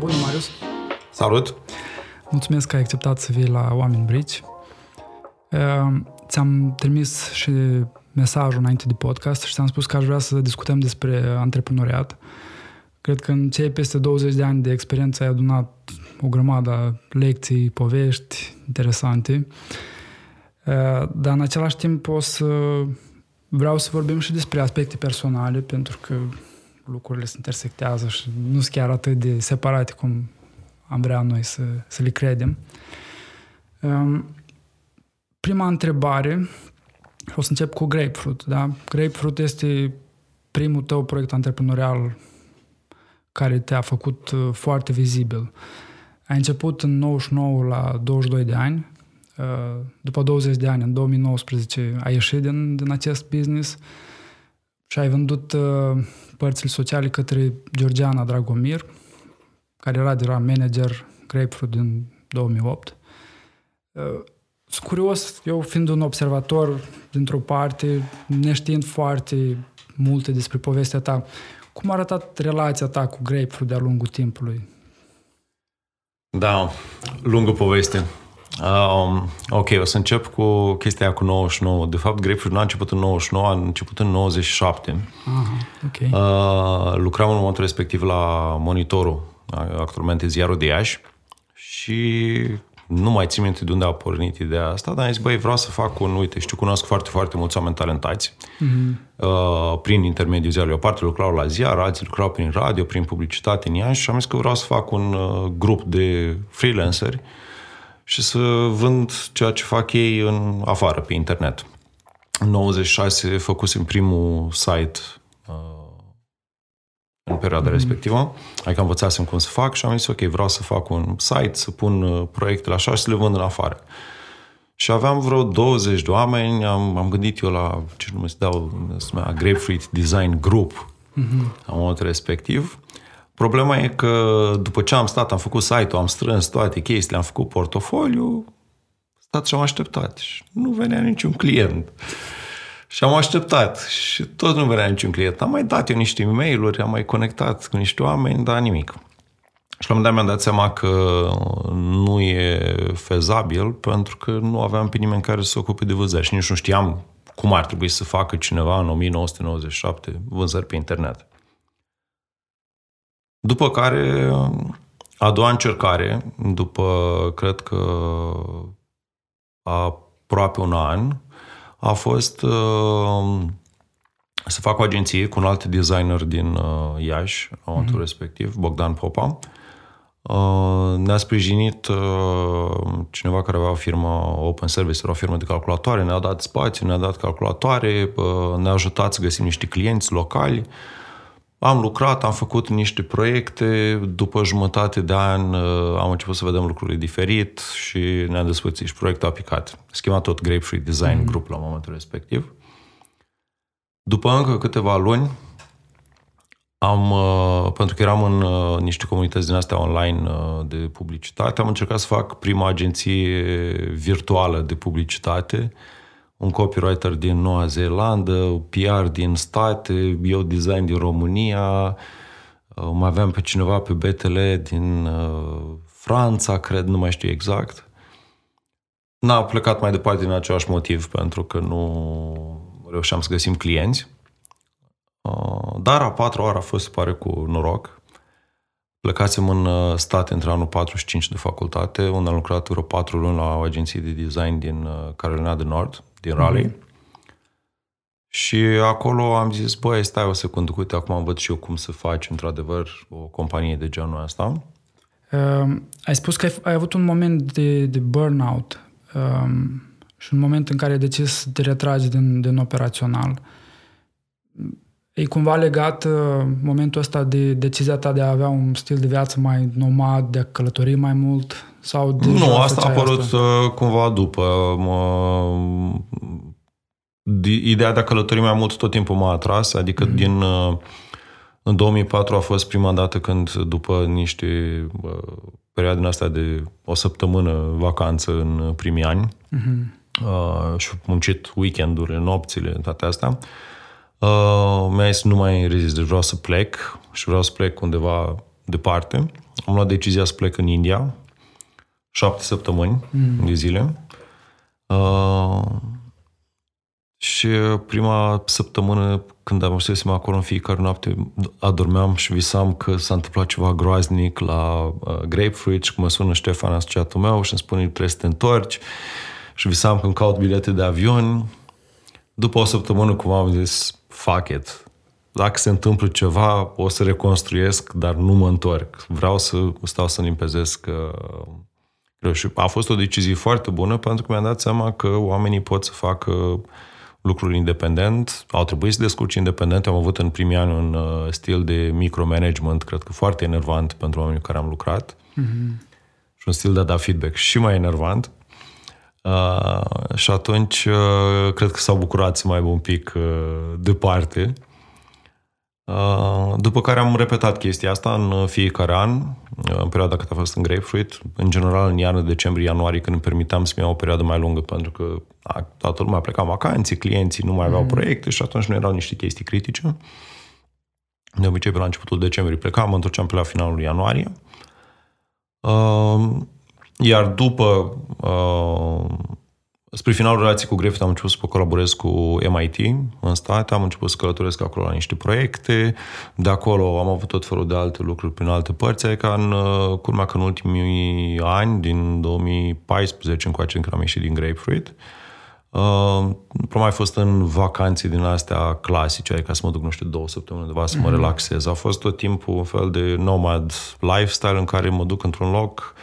Bună, Marius! Salut! Mulțumesc că ai acceptat să vii la Oameni Brici. Ți-am trimis și mesajul înainte de podcast și ți-am spus că aș vrea să discutăm despre antreprenoriat. Cred că în cei peste 20 de ani de experiență ai adunat o grămadă lecții, povești interesante. Dar în același timp o să vreau să vorbim și despre aspecte personale, pentru că lucrurile se intersectează și nu sunt chiar atât de separate cum am vrea noi să, să le credem. Prima întrebare, o să încep cu Grapefruit. Da? Grapefruit este primul tău proiect antreprenorial care te-a făcut uh, foarte vizibil. Ai început în 99 la 22 de ani, uh, după 20 de ani, în 2019, ai ieșit din, din acest business și ai vândut uh, părțile sociale către Georgiana Dragomir, care era deja manager Grapefruit din 2008. Sunt curios, eu fiind un observator dintr-o parte, neștiind foarte multe despre povestea ta, cum a arătat relația ta cu Grapefruit de-a lungul timpului? Da, lungă poveste. Um, ok, o să încep cu chestia cu 99. De fapt, Grapefruit nu a început în 99, a început în 97. Aha, ok. Uh, lucram în momentul respectiv la Monitorul, actualmente ziarul de Iași, și nu mai țin minte de unde a pornit ideea asta, dar am zis, băi, vreau să fac un, uite, știu, cunosc foarte, foarte mulți oameni talentați mm-hmm. uh, prin intermediul ziarului. O parte lucrau la ziar, alții lucrau prin radio, prin publicitate în Iași și am zis că vreau să fac un uh, grup de freelanceri și să vând ceea ce fac ei în afară, pe internet. În 96 făcusem primul site uh, în perioada mm. respectivă. Adică învățasem cum să fac și am zis, ok, vreau să fac un site, să pun uh, proiectele așa și să le vând în afară. Și aveam vreo 20 de oameni, am, am gândit eu la ce nume se dau, se numea Grapefruit Design Group, mm-hmm. în momentul respectiv. Problema e că după ce am stat, am făcut site-ul, am strâns toate chestiile, am făcut portofoliu, stat și am așteptat. Și nu venea niciun client. Și am așteptat și tot nu venea niciun client. Am mai dat eu niște e mail am mai conectat cu niște oameni, dar nimic. Și la un moment dat mi-am dat seama că nu e fezabil pentru că nu aveam pe nimeni care să se ocupe de vânzări și nici nu știam cum ar trebui să facă cineva în 1997 vânzări pe internet. După care, a doua încercare, după, cred că aproape un an, a fost uh, să fac o agenție cu un alt designer din uh, Iași, la momentul mm-hmm. respectiv, Bogdan Popa. Uh, ne-a sprijinit uh, cineva care avea o firmă Open Service, era o firmă de calculatoare, ne-a dat spațiu, ne-a dat calculatoare, uh, ne-a ajutat să găsim niște clienți locali. Am lucrat, am făcut niște proiecte, după jumătate de an uh, am început să vedem lucrurile diferit și ne-am despărțit și proiectul a picat. Schema tot Grapefruit Design mm-hmm. Group la momentul respectiv. După încă câteva luni, am, uh, pentru că eram în uh, niște comunități din astea online de publicitate, am încercat să fac prima agenție virtuală de publicitate un copywriter din Noua Zeelandă, PR din state, eu design din România, uh, mai aveam pe cineva pe BTL din uh, Franța, cred, nu mai știu exact. N-a plecat mai departe din același motiv, pentru că nu reușeam să găsim clienți. Uh, dar a patra oară a fost, se pare, cu noroc. Plecasem în state între anul 4 și 5 de facultate, unde am lucrat vreo 4 luni la o agenție de design din Carolina de Nord din Raleigh. Mm-hmm. Și acolo am zis, băi, stai o secundă, uite, acum am văd și eu cum să faci, într-adevăr, o companie de genul ăsta. Uh, ai spus că ai, ai avut un moment de, de burnout um, și un moment în care ai decis să te retragi din, din operațional. E cumva legat uh, momentul ăsta de decizia ta de a avea un stil de viață mai nomad, de a călători mai mult? Sau de nu, asta a apărut asta? Uh, cumva după. Mă, ideea de a călători mai mult tot timpul m-a atras, adică mm-hmm. din... Uh, în 2004 a fost prima dată când, după niște uh, perioade din asta de o săptămână vacanță în primii ani, mm-hmm. uh, și muncit weekendurile, nopțile, toate astea, uh, mi-a zis nu mai rezist, deci vreau să plec și vreau să plec undeva departe. Am am luat decizia să plec în India, șapte săptămâni mm. de zile. Uh, și prima săptămână când am ajunsesem acolo în fiecare noapte, adormeam și visam că s-a întâmplat ceva groaznic la uh, Grapefruit și că mă sună Ștefan, asociatul meu, și îmi spune că trebuie să te întorci. Și visam că îmi caut bilete de avion. După o săptămână, cum am zis, fuck it. Dacă se întâmplă ceva, o să reconstruiesc, dar nu mă întorc. Vreau să stau să limpezesc uh, și a fost o decizie foarte bună pentru că mi-am dat seama că oamenii pot să facă lucruri independent, au trebuit să descurci independent. Am avut în primii ani un uh, stil de micromanagement, cred că foarte enervant pentru oamenii cu care am lucrat. Mm-hmm. Și un stil de a da feedback și mai enervant. Uh, și atunci uh, cred că s-au bucurat să mai aibă un pic uh, departe. Uh, după care am repetat chestia asta în fiecare an, uh, în perioada cât a fost în Grapefruit, în general în iarnă, decembrie, ianuarie, când îmi permiteam să-mi iau o perioadă mai lungă, pentru că a, toată lumea pleca în vacanțe, clienții nu mai aveau mm. proiecte și atunci nu erau niște chestii critice. De obicei, pe la începutul decembrie plecam, mă întorceam pe la finalul ianuarie. Uh, iar după uh, Spre finalul relației cu Griffith am început să colaborez cu MIT în state, am început să călătoresc acolo la niște proiecte, de acolo am avut tot felul de alte lucruri prin alte părți, adică în uh, curmea că în ultimii ani, din 2014 încoace când am ieșit din Grapefruit, Uh, mai fost în vacanțe din astea clasice, adică să mă duc, nu știu, două săptămâni undeva să mă mm-hmm. relaxez. A fost tot timpul un fel de nomad lifestyle în care mă duc într-un loc,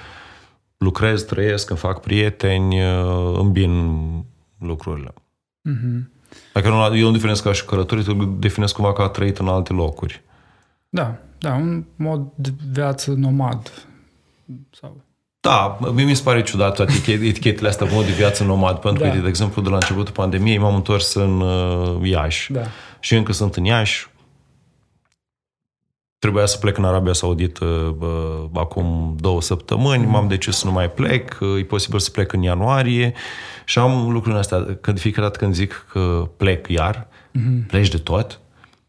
lucrez, trăiesc, îmi fac prieteni, uh, îmbin lucrurile. Mm-hmm. Dacă nu, eu nu definesc ca și călătorii, te definesc cumva ca trăit în alte locuri. Da, da, un mod de viață nomad. Sau... Da, mie mi se pare ciudat toate etichetele astea, mod de viață nomad, pentru da. că, de exemplu, de la începutul pandemiei m-am întors în uh, Iași. Da. Și încă sunt în Iași, Trebuia să plec în Arabia Saudită uh, acum două săptămâni, mm. m-am decis să nu mai plec, uh, e posibil să plec în ianuarie și am lucrurile astea, că de fiecare dată când zic că plec iar, mm-hmm. pleci de tot,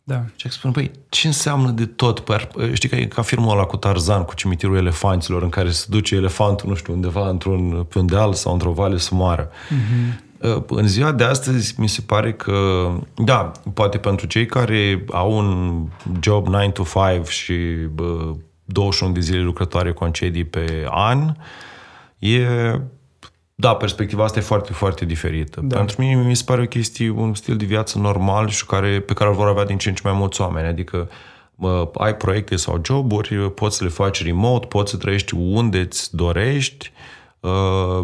da. Și spun, păi, ce înseamnă de tot? Păi, știi că e ca filmul ăla cu Tarzan, cu cimitirul elefanților, în care se duce elefantul, nu știu, undeva într-un, pe un deal sau într-o vale să moară. Mm-hmm. În ziua de astăzi mi se pare că, da, poate pentru cei care au un job 9 to 5 și bă, 21 de zile lucrătoare concedii pe an, e da, perspectiva asta e foarte, foarte diferită. Da. Pentru mine mi se pare o chestie, un stil de viață normal și care, pe care îl vor avea din ce în ce mai mulți oameni. Adică bă, ai proiecte sau joburi, poți să le faci remote, poți să trăiești unde îți dorești, Uh,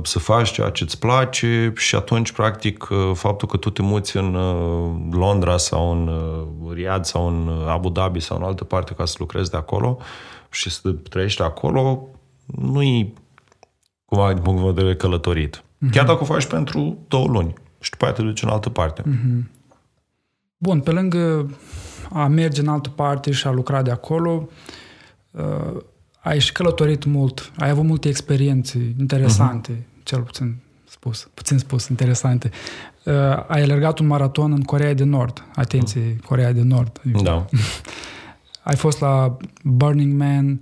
să faci ceea ce îți place și atunci, practic, uh, faptul că tu te muți în uh, Londra sau în Riyadh sau în Abu Dhabi sau în altă parte ca să lucrezi de acolo și să trăiești acolo, nu e cumva din punct de vedere călătorit. Mm-hmm. Chiar dacă o faci pentru două luni și după aia te duci în altă parte. Mm-hmm. Bun, pe lângă a merge în altă parte și a lucra de acolo, uh, ai și călătorit mult, ai avut multe experiențe interesante, uh-huh. cel puțin spus, puțin spus, interesante. Uh, ai alergat un maraton în Corea de Nord. Atenție, uh-huh. Corea de Nord. Da. ai fost la Burning Man,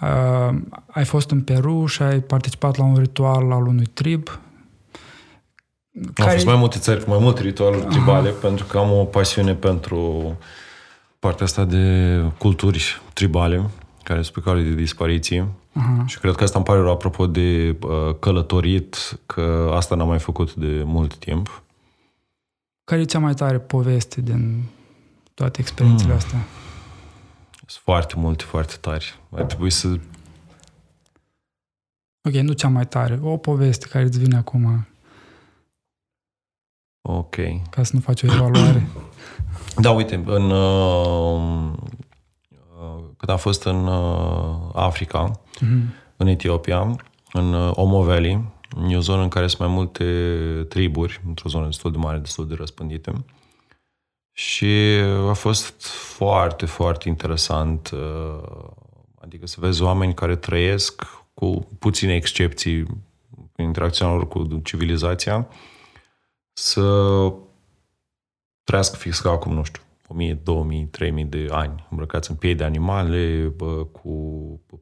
uh, ai fost în Peru și ai participat la un ritual al unui trib. Care... Am fost mai multe țări cu mai multe ritualuri uh-huh. tribale, pentru că am o pasiune pentru partea asta de culturi tribale care sunt pe cale de dispariție. Uh-huh. Și cred că asta îmi pare rău apropo de uh, călătorit, că asta n-am mai făcut de mult timp. Care e cea mai tare poveste din toate experiențele mm. astea? Sunt foarte multe, foarte tari. Ar trebui să... Ok, nu cea mai tare. O poveste care îți vine acum. Ok. Ca să nu faci o evaluare. da, uite, în, uh, când am fost în uh, Africa, mm-hmm. în Etiopia, în uh, Omo Valley, e o zonă în care sunt mai multe triburi, într-o zonă destul de mare, destul de răspândite. Și a fost foarte, foarte interesant. Uh, adică să vezi oameni care trăiesc cu puține excepții în interacțiunea lor cu civilizația, să trăiască fix ca acum, nu știu, 1000, 2000, 3000 de ani, îmbrăcați în piei de animale, bă, cu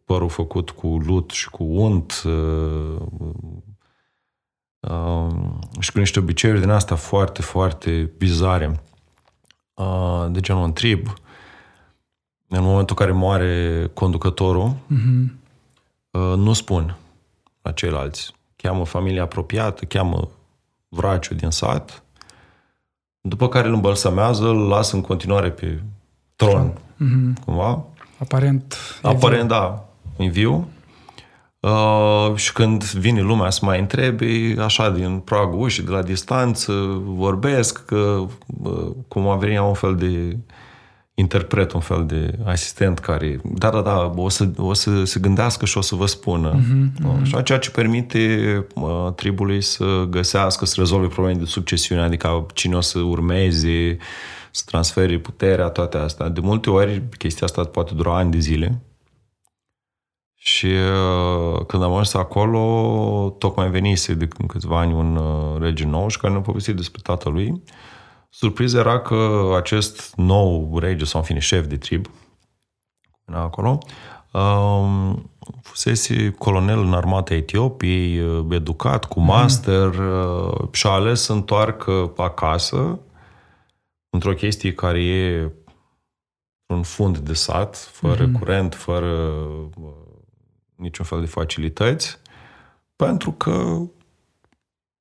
părul făcut cu lut și cu unt, uh, uh, și cu niște obiceiuri din asta foarte, foarte bizare. Uh, de genul un trib, în momentul în care moare conducătorul, uh-huh. uh, nu spun la ceilalți. Cheamă familia apropiată, cheamă vraciul din sat, după care îl îmbălsămează, îl lasă în continuare pe tron, mm-hmm. cumva. Aparent. Aparent, da, în viu. Uh, și când vine lumea să mai întrebe, așa, din pragul ușii, de la distanță, vorbesc, că uh, cum a venit un fel de interpret, un fel de asistent care, da, da, da, o să, o să se gândească și o să vă spună. Uh-huh, uh-huh. Așa, ceea ce permite uh, tribului să găsească, să rezolve probleme de succesiune, adică cine o să urmeze, să transfere puterea, toate astea. De multe ori, chestia asta poate dura ani de zile. Și uh, când am ajuns acolo, tocmai venise de câțiva ani un uh, rege nou și care ne-a povestit despre tatălui. lui Surpriza era că acest nou rege, sau în fine șef de trib, acolo, um, fusese colonel în armata Etiopiei, educat, cu mhm. master mm. și a ales să întoarcă acasă într-o chestie care e un fund de sat, fără mm. curent, fără uh, niciun fel de facilități, pentru că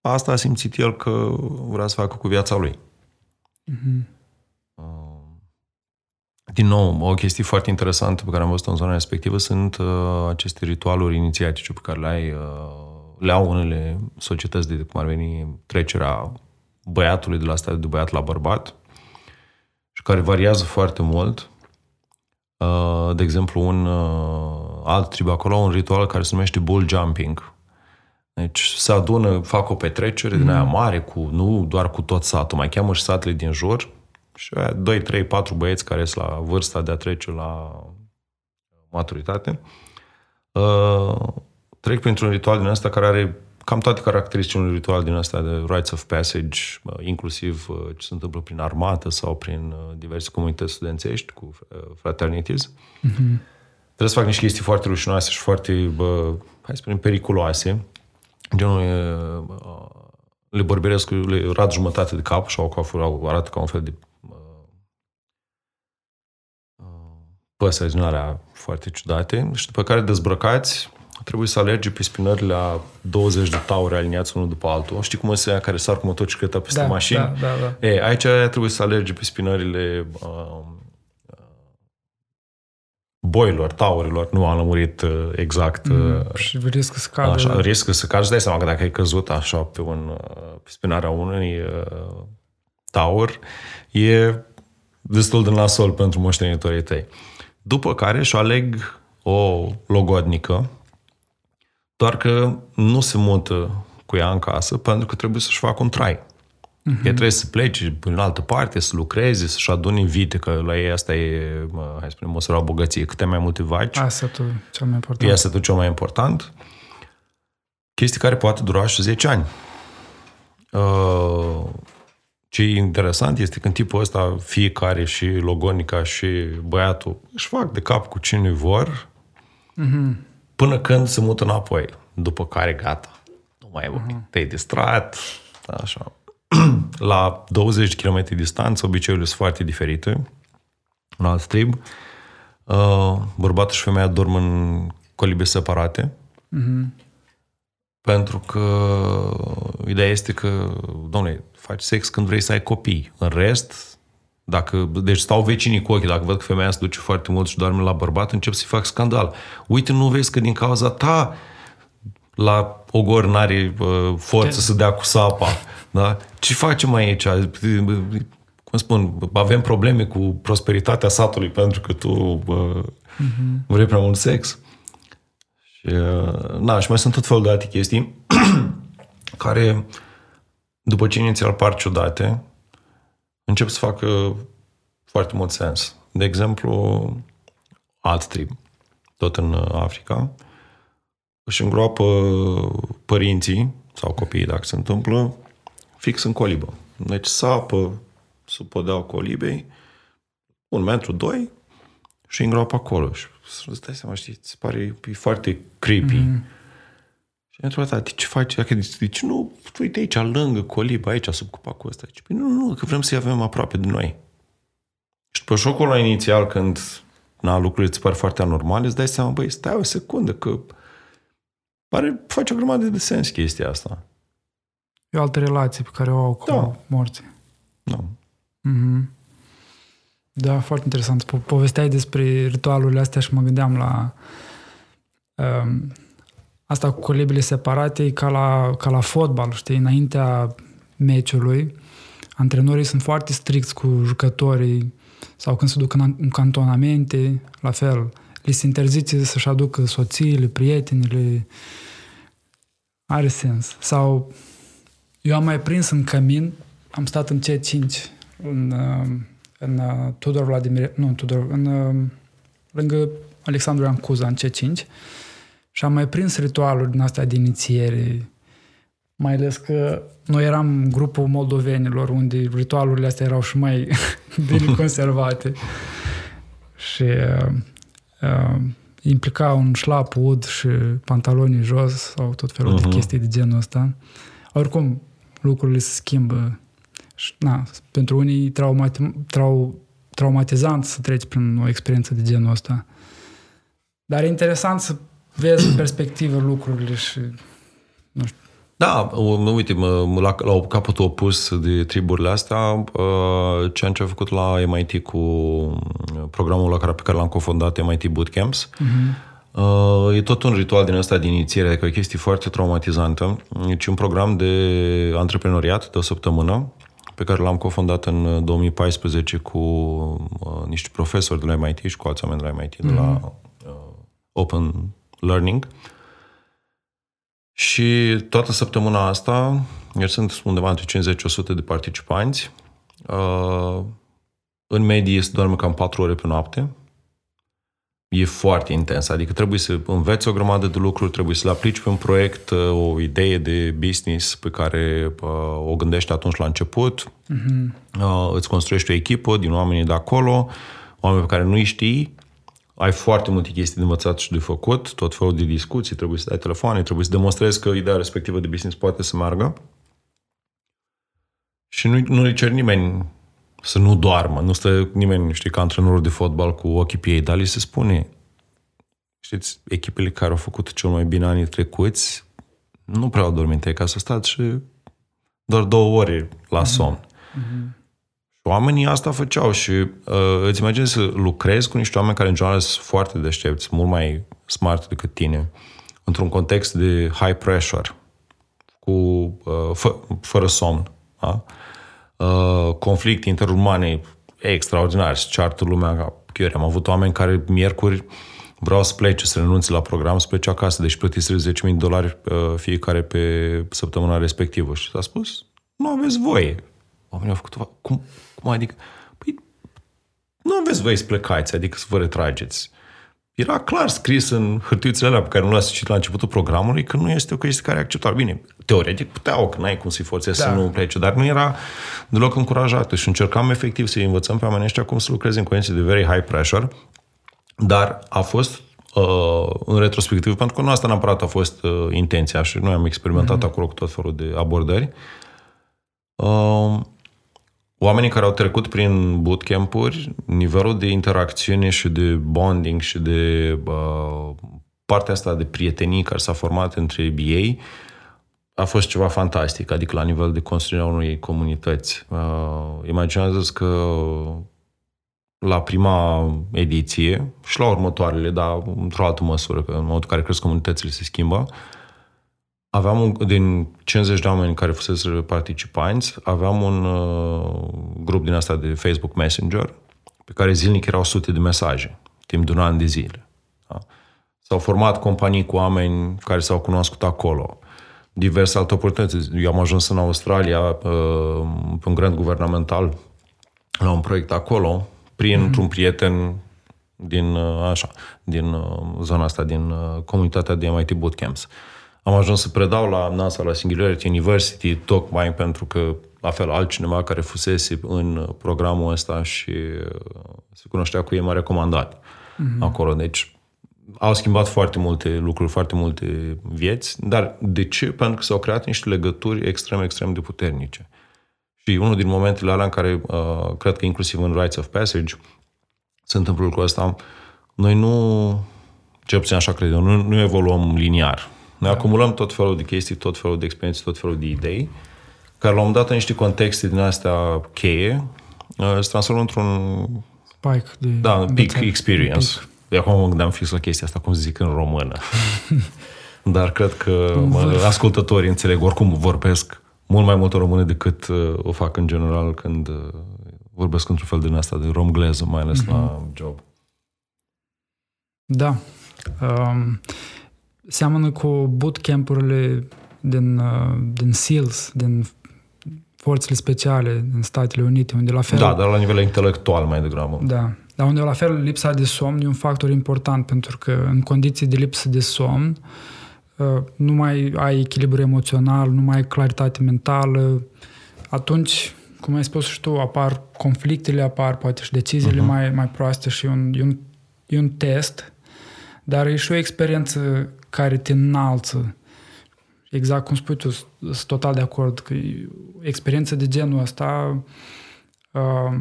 asta a simțit el că vrea să facă cu viața lui. Mm-hmm. Din nou, o chestie foarte interesantă pe care am văzut în zona respectivă sunt uh, aceste ritualuri inițiatice pe care le ai, uh, le au unele societăți de cum ar veni trecerea băiatului de la stadiu de băiat la bărbat și care variază foarte mult. Uh, de exemplu, un uh, alt trib acolo, un ritual care se numește bull jumping, deci se adună, fac o petrecere mm. din aia mm. mare, cu, nu doar cu tot satul, mai cheamă și satele din jur și aia 2, 3, 4 băieți care sunt la vârsta de a trece la maturitate, uh, trec printr-un ritual din ăsta care are cam toate caracteristicile unui ritual din ăsta de rites of passage, uh, inclusiv uh, ce se întâmplă prin armată sau prin uh, diverse comunități studențești cu uh, fraternities. Mm-hmm. Trebuie să fac niște chestii foarte rușinoase și foarte, bă, hai să spunem, periculoase, genul le bărbieresc, le rad jumătate de cap și au coafură, arată ca un fel de păsări din alea foarte ciudate și după care dezbrăcați trebuie să alerge pe spinările a 20 de tauri aliniați unul după altul. Știi cum se care sar cu motocicleta peste da, mașini? Da, da, da. E, aici trebuie să alerge pe spinările uh, boilor, taurilor, nu am lămurit uh, exact. Mm, uh, și riscă să cadă. Așa, riscă să cadă. Și dai seama că dacă ai căzut așa pe, un, uh, pe spinarea unui uh, taur, e destul de nasol pentru moștenitorii tăi. După care și aleg o logodnică, doar că nu se mută cu ea în casă pentru că trebuie să-și facă un trai. Uh-huh. Ei trebuie să plece în altă parte, să lucreze, să-și adune vite, că la ei asta e, hai să spunem, măsura bogăție. Câte mai multe vaci, Asetul cel mai important. e asetul cel mai important. Chestii care poate dura și 10 ani. Uh, ce e interesant este că în tipul ăsta fiecare și logonica și băiatul își fac de cap cu cine vor uh-huh. până când se mută înapoi. După care gata. Nu mai e uh-huh. Te-ai distrat, așa. la 20 km distanță, obiceiurile sunt foarte diferite. Un alt trib. Uh, bărbatul și femeia dorm în colibe separate. Mm-hmm. Pentru că ideea este că, domnule, faci sex când vrei să ai copii. În rest, dacă, deci stau vecinii cu ochii, dacă văd că femeia se duce foarte mult și doarme la bărbat, încep să-i fac scandal. Uite, nu vezi că din cauza ta la ogor n-are uh, forță să dea cu sapa. Da? Ce facem aici? Cum spun, avem probleme cu prosperitatea satului pentru că tu uh, uh-huh. vrei prea mult sex. Și, uh, na, și mai sunt tot felul de alte chestii care, după ce inițial par ciudate, încep să facă foarte mult sens. De exemplu, alt trib, tot în Africa, își îngroapă părinții sau copiii, dacă se întâmplă, fix în colibă. Deci sapă sub podeaua colibei, un metru, doi, și îngroapă acolo. Și îți dai seama, știi, îți pare e foarte creepy. Mm-hmm. Și am întrebat, de ce faci? Dacă, de ce nu, uite aici, lângă colib, aici, sub cupacul ăsta? Zice, păi nu, nu, că vrem să-i avem aproape de noi. Și după șocul ăla inițial, când na, lucrurile îți par foarte anormale, îți dai seama, băi, stai o secundă, că pare, face o grămadă de sens chestia asta. E o altă relație pe care o au cu Da. morții. Da. Mhm. Da, foarte interesant. Po- povesteai despre ritualurile astea și mă gândeam la um, asta cu colibile separate, e ca la, ca la fotbal, știi, înaintea meciului, antrenorii sunt foarte stricți cu jucătorii sau când se duc în, an- în cantonamente, la fel, li se interzice să-și aducă soțiile, prietenile, are sens. Sau eu am mai prins în cămin, am stat în C5, în, uh, în uh, Tudor Vladimir, nu în Tudor, în, uh, lângă Alexandru Ioan Cuza, în C5, și am mai prins ritualuri din astea de inițiere, mai ales că noi eram grupul moldovenilor, unde ritualurile astea erau și mai bine conservate. și uh, uh, implica un șlap ud și pantaloni jos sau tot felul uh-huh. de Mhm. chestii de genul ăsta. Oricum, lucrurile se schimbă. Și, na, pentru unii e traumati- trau, traumatizant să treci prin o experiență de genul ăsta. Dar e interesant să vezi în perspectivă lucrurile și Da, u- uite, mă, la, la capătul opus de triburile astea, uh, ceea ce am făcut la MIT cu programul la care, pe care l-am cofondat, MIT Bootcamps, uh, e tot un ritual din ăsta de inițiere, adică e o chestie foarte traumatizantă. Deci un program de antreprenoriat de o săptămână, pe care l-am cofondat în 2014 cu uh, niște profesori de la MIT și cu alți oameni de la MIT, de la uh, Open Learning. Și toată săptămâna asta, eu sunt undeva între 50-100 de participanți. Uh, în medie se doarme cam 4 ore pe noapte. E foarte intens, adică trebuie să înveți o grămadă de lucruri, trebuie să le aplici pe un proiect, uh, o idee de business pe care uh, o gândești atunci la început, uh, îți construiești o echipă din oamenii de acolo, oameni pe care nu îi știi, ai foarte multe chestii de învățat și de făcut, tot felul de discuții, trebuie să dai telefoane, trebuie să demonstrezi că ideea respectivă de business poate să meargă. Și nu, nu le cer nimeni să nu doarmă, nu stă nimeni, știi, ca antrenorul de fotbal cu ochii pe ei, dar li se spune, știți, echipele care au făcut cel mai bine anii trecuți nu prea au dormit, e ca să stați și doar două ore la somn. Oamenii asta făceau și uh, îți imaginezi să lucrezi cu niște oameni care în general sunt foarte deștepți, mult mai smart decât tine, într-un context de high pressure, cu, uh, fă, fără somn. Da? Uh, conflict interumane extraordinar, se ceartă lumea ca chiori. Am avut oameni care miercuri vreau să plece, să renunțe la program, să plece acasă, deci plătiți 10.000 de dolari uh, fiecare pe săptămâna respectivă. Și s-a spus, nu aveți voie. Oamenii au făcut, cum, cum adică? Păi, nu aveți voie să plecați, adică să vă retrageți. Era clar scris în hârtiuțele alea pe care nu le-ați citit la începutul programului că nu este o chestie care e acceptabilă. Bine, teoretic puteau, că n-ai cum să-i forțezi da. Da. să nu plece, dar nu era deloc încurajată și încercam efectiv să-i învățăm pe oamenii ăștia cum să lucreze în condiții de very high pressure, dar a fost uh, în retrospectiv, pentru că nu asta neapărat a fost uh, intenția și noi am experimentat mm-hmm. acolo cu tot felul de abordări. Uh, oamenii care au trecut prin bootcamp-uri, nivelul de interacțiune și de bonding și de uh, partea asta de prietenii care s-a format între ei a fost ceva fantastic, adică la nivel de construirea unei comunități. Uh, imaginează că la prima ediție și la următoarele, dar într-o altă măsură, că în momentul în care cresc comunitățile se schimbă, aveam un, din 50 de oameni care fusese participanți, aveam un uh, grup din asta de Facebook Messenger, pe care zilnic erau sute de mesaje, timp de un an de zile. Da? S-au format companii cu oameni care s-au cunoscut acolo, diverse alte oportunități. Eu am ajuns în Australia uh, pe un grant guvernamental la un proiect acolo, prin mm-hmm. un prieten din, uh, așa, din uh, zona asta, din uh, comunitatea de MIT Bootcamps. Am ajuns să predau la NASA, la Singularity University, tocmai pentru că, la fel, altcineva care fusese în programul ăsta și se cunoștea cu ei m-a recomandat mm-hmm. acolo. Deci au schimbat foarte multe lucruri, foarte multe vieți, dar de ce? Pentru că s-au creat niște legături extrem, extrem de puternice. Și unul din momentele alea în care, uh, cred că inclusiv în Rites of Passage, se întâmplă lucrul ăsta, noi nu, cel puțin așa cred eu, nu, nu evoluăm liniar. Noi da. acumulăm tot felul de chestii, tot felul de experiențe, tot felul de idei, care la un moment dat în niște contexte din astea cheie, uh, se transformă într-un... Spike de... Da, un peak experience. Peak. De acum mă gândeam fix la chestia asta, cum zic în română. Dar cred că mă, ascultătorii înțeleg, oricum vorbesc mult mai mult o română decât uh, o fac în general când uh, vorbesc într-un fel din asta de romgleză, mai ales mm-hmm. la job. Da. Um, seamănă cu bootcamp-urile din, uh, din SEALs, din forțele speciale din Statele Unite, unde la fel... Da, dar la nivel intelectual mai degrabă. Da, dar unde la fel lipsa de somn e un factor important, pentru că în condiții de lipsă de somn uh, nu mai ai echilibru emoțional, nu mai ai claritate mentală, atunci, cum ai spus și tu, apar conflictele, apar poate și deciziile uh-huh. mai, mai proaste și e un, e, un, e un test, dar e și o experiență care te înalță. Exact cum spui tu, sunt total de acord că experiența de genul ăsta uh,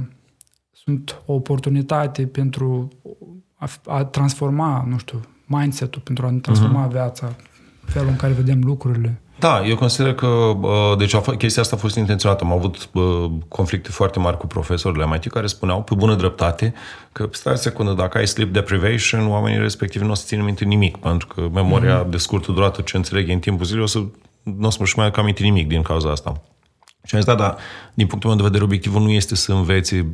sunt o oportunitate pentru a, a transforma, nu știu, mindset-ul, pentru a ne transforma uh-huh. viața, felul în care vedem lucrurile. Da, eu consider că deci chestia asta a fost intenționată. Am avut conflicte foarte mari cu profesorii la MIT care spuneau, pe bună dreptate, că stai secundă, dacă ai sleep deprivation, oamenii respectivi nu o să țină minte nimic, pentru că memoria mm-hmm. de scurtă durată ce înțeleg în timpul zilei o să nu o să mai aduc aminte nimic din cauza asta. Și am zis, da, da, din punctul meu de vedere, obiectivul nu este să înveți uh,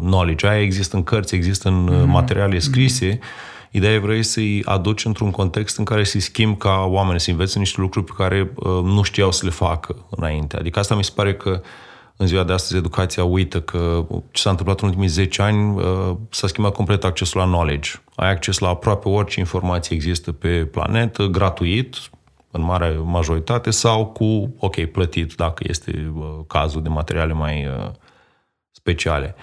knowledge. Aia există în cărți, există în mm-hmm. materiale scrise. Mm-hmm. Ideea vrei să-i aduci într-un context în care să-i schimbi ca oameni, să învețe niște lucruri pe care uh, nu știau să le facă înainte. Adică asta mi se pare că în ziua de astăzi educația uită că ce s-a întâmplat în ultimii 10 ani uh, s-a schimbat complet accesul la knowledge. Ai acces la aproape orice informație există pe planetă, gratuit, în mare majoritate, sau cu, ok, plătit, dacă este uh, cazul de materiale mai uh, speciale.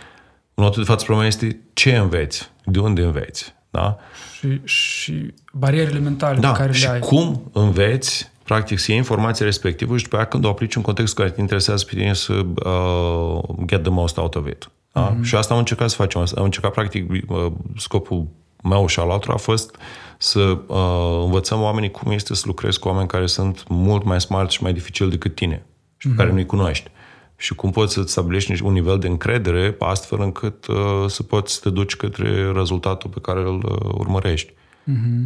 În momentul de față, problema este ce înveți, de unde înveți, da? Și, și barierele mentale da, pe care și le ai. cum înveți, practic, să iei informația respectivă și după aia când o aplici în context care te interesează pe tine să uh, get the most out of it. Da? Mm-hmm. Și asta am încercat să facem. Am încercat, practic, uh, scopul meu și al altora a fost să uh, învățăm oamenii cum este să lucrezi cu oameni care sunt mult mai smart și mai dificil decât tine și mm-hmm. care nu-i cunoști. Și cum poți să-ți stabilești un nivel de încredere astfel încât uh, să poți să te duci către rezultatul pe care îl uh, urmărești. Mm-hmm.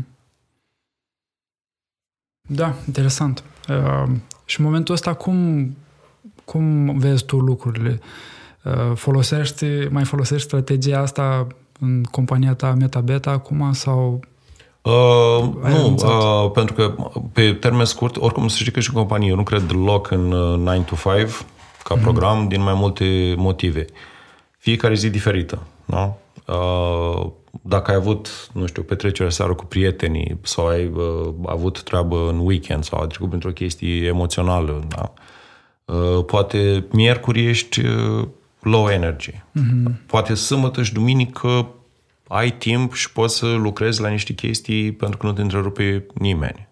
Da, interesant. Uh, și în momentul ăsta cum, cum vezi tu lucrurile? Uh, folosești, mai folosești strategia asta în compania ta MetaBeta acum sau Uh, nu, uh, pentru că pe termen scurt, oricum să știi că și în companie, eu nu cred deloc în uh, 9 to 5 ca mm-hmm. program din mai multe motive. Fiecare zi diferită, da? Uh, dacă ai avut, nu știu, petrecere seară cu prietenii sau ai uh, avut treabă în weekend sau ai trecut printr-o chestie emoțională, da? Uh, poate miercuri ești uh, low energy. Mm-hmm. Poate sâmbătă și duminică ai timp și poți să lucrezi la niște chestii pentru că nu te întrerupe nimeni.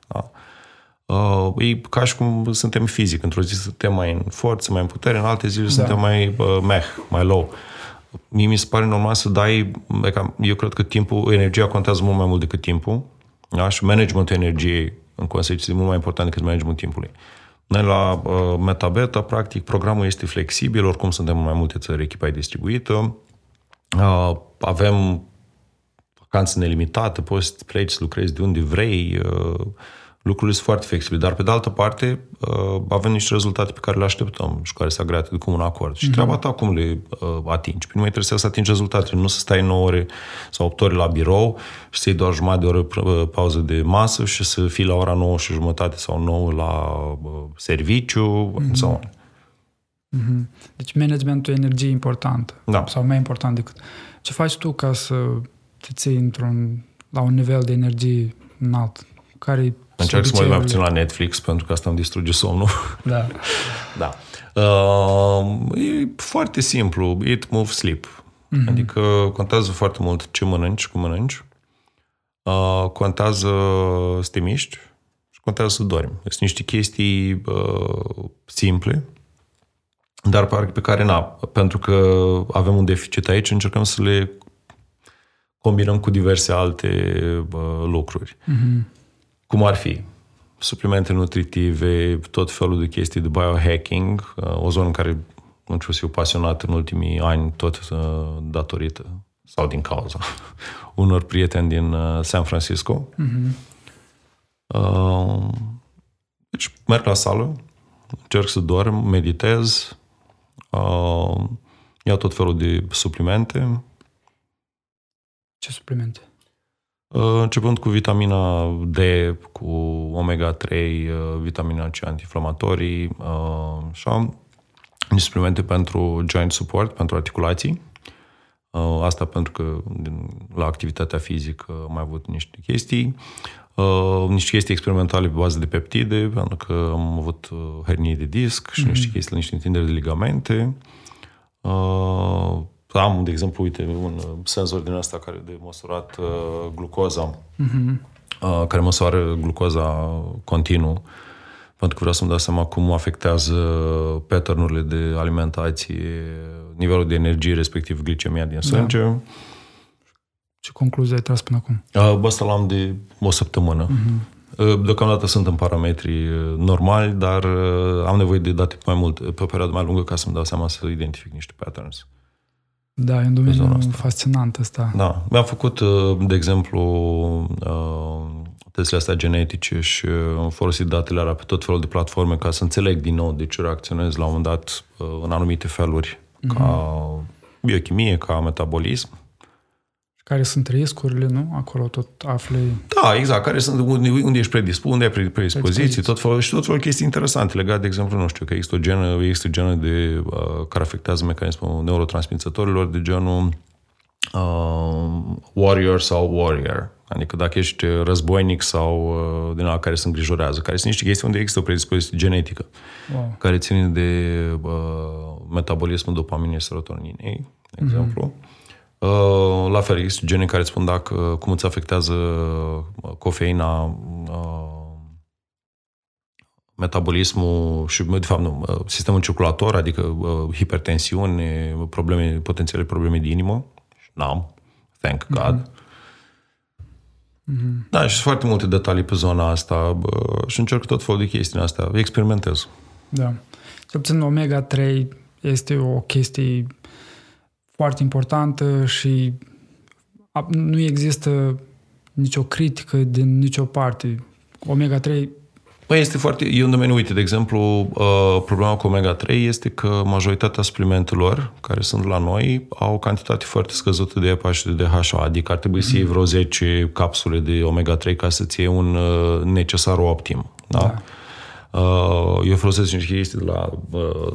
Da? Uh, e ca și cum suntem fizic. Într-o zi suntem mai în forță, mai în putere, în alte zile da. suntem mai uh, meh, mai low. Mie mi se pare normal să dai, eu cred că timpul, energia contează mult mai mult decât timpul da? și managementul energiei în consecință e mult mai important decât managementul timpului. Noi la uh, MetaBeta, practic, programul este flexibil, oricum suntem în mai multe țări, echipa e distribuită, uh, avem vacanță nelimitată, poți să pleci să lucrezi de unde vrei, uh, lucrurile sunt foarte flexibile. Dar, pe de altă parte, uh, avem niște rezultate pe care le așteptăm și care s-a agreat de comun acord. Și mm-hmm. treaba ta cum le uh, atingi. Păi nu mai trebuie să atingi rezultatele, nu să stai 9 ore sau 8 ore la birou și să iei doar jumătate de oră pauză de masă și să fii la ora 9 și jumătate sau 9 la serviciu, mm-hmm. sau Mm-hmm. Deci managementul energiei e important. Da. Sau mai important decât... Ce faci tu ca să te ții într-un, la un nivel de energie înalt? Care Încerc să mă uit mai puțin la Netflix, pentru că asta îmi distruge somnul. Da. da. Uh, e foarte simplu. Eat, move, sleep. Mm-hmm. Adică contează foarte mult ce mănânci, cum mănânci. Uh, contează să te miști și contează să dormi. Sunt niște chestii uh, simple, dar pe care, na, pentru că avem un deficit aici, încercăm să le combinăm cu diverse alte uh, lucruri. Mm-hmm. Cum ar fi suplimente nutritive, tot felul de chestii de biohacking, uh, o zonă în care nu știu, fiu pasionat în ultimii ani, tot uh, datorită sau din cauza unor prieteni din uh, San Francisco. Mm-hmm. Uh, deci merg la sală, încerc să dorm, meditez, uh, iau tot felul de suplimente. Ce suplimente? Uh, începând cu vitamina D, cu omega-3, uh, vitamina C antiinflamatorii, uh, așa, niște suplimente pentru joint support, pentru articulații. Asta pentru că la activitatea fizică am mai avut niște chestii. Niște chestii experimentale pe bază de peptide, pentru că am avut hernie de disc și mm-hmm. niște chestii, niște întinderi de ligamente. Am, de exemplu, uite, un senzor din asta care de măsurat glucoza, mm-hmm. care măsoară glucoza continuu pentru că vreau să-mi dau seama cum afectează patternurile de alimentație, nivelul de energie, respectiv glicemia din sânge. Da. Ce concluzie ai tras până acum? Bă, asta l-am de o săptămână. Uh-huh. Deocamdată sunt în parametri normali, dar am nevoie de date mai mult, pe o perioadă mai lungă, ca să-mi dau seama să identific niște patterns. Da, e un domeniu fascinant ăsta. Da. Mi-am făcut, de exemplu, testele astea genetice și am folosit datele alea pe tot felul de platforme ca să înțeleg din nou de ce reacționez la un moment dat uh, în anumite feluri, mm-hmm. ca biochimie, ca metabolism. Care sunt riscurile, nu? Acolo tot afli... Da, exact. Care sunt, unde, unde ești predispus, unde ai predispoziții, tot felul, și tot felul chestii interesante legate, de exemplu, nu știu, că există o genă, există o genă de, uh, care afectează mecanismul neurotransmițătorilor de genul uh, warrior sau warrior. Adică dacă ești războinic sau uh, din ala care se îngrijorează, care sunt niște chestii unde există o predispoziție genetică, wow. care ține de uh, metabolismul dopaminei și serotoninei, de mm-hmm. exemplu. Uh, la fel, există gene care îți spun dacă, cum îți afectează uh, cofeina uh, metabolismul și, de fapt, nu, uh, sistemul circulator, adică uh, hipertensiune, probleme, potențiale probleme de inimă. N-am, thank God. Mm-hmm. Mm-hmm. Da, și sunt foarte multe detalii pe zona asta bă, și încerc tot felul de chestii astea. Experimentez. Da. Să puțin omega-3 este o chestie foarte importantă și nu există nicio critică din nicio parte. Omega-3 Păi este foarte, e un domeniu, uite, de exemplu, uh, problema cu omega-3 este că majoritatea suplimentelor care sunt la noi au o cantitate foarte scăzută de EPA și de DHA, adică ar trebui să iei vreo 10 capsule de omega-3 ca să-ți iei un uh, necesar optim. Da? da. Uh, eu folosesc niște chestii de la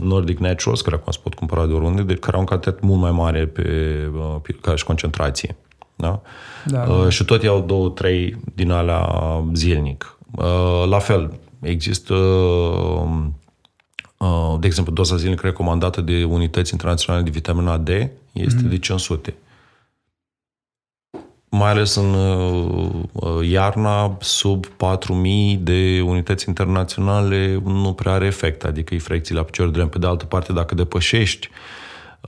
Nordic Naturals, care acum se pot cumpăra de oriunde, de care au un cantitate mult mai mare pe, pe ca și concentrație. Da? Da, da. Și tot iau două, trei din alea zilnic. La fel, Există, uh, de exemplu, doza zilnică recomandată de unități internaționale de vitamina D este mm-hmm. de 500. Mai ales în uh, iarna, sub 4000 de unități internaționale nu prea are efect, adică e frecții la picior drept. Pe de altă parte, dacă depășești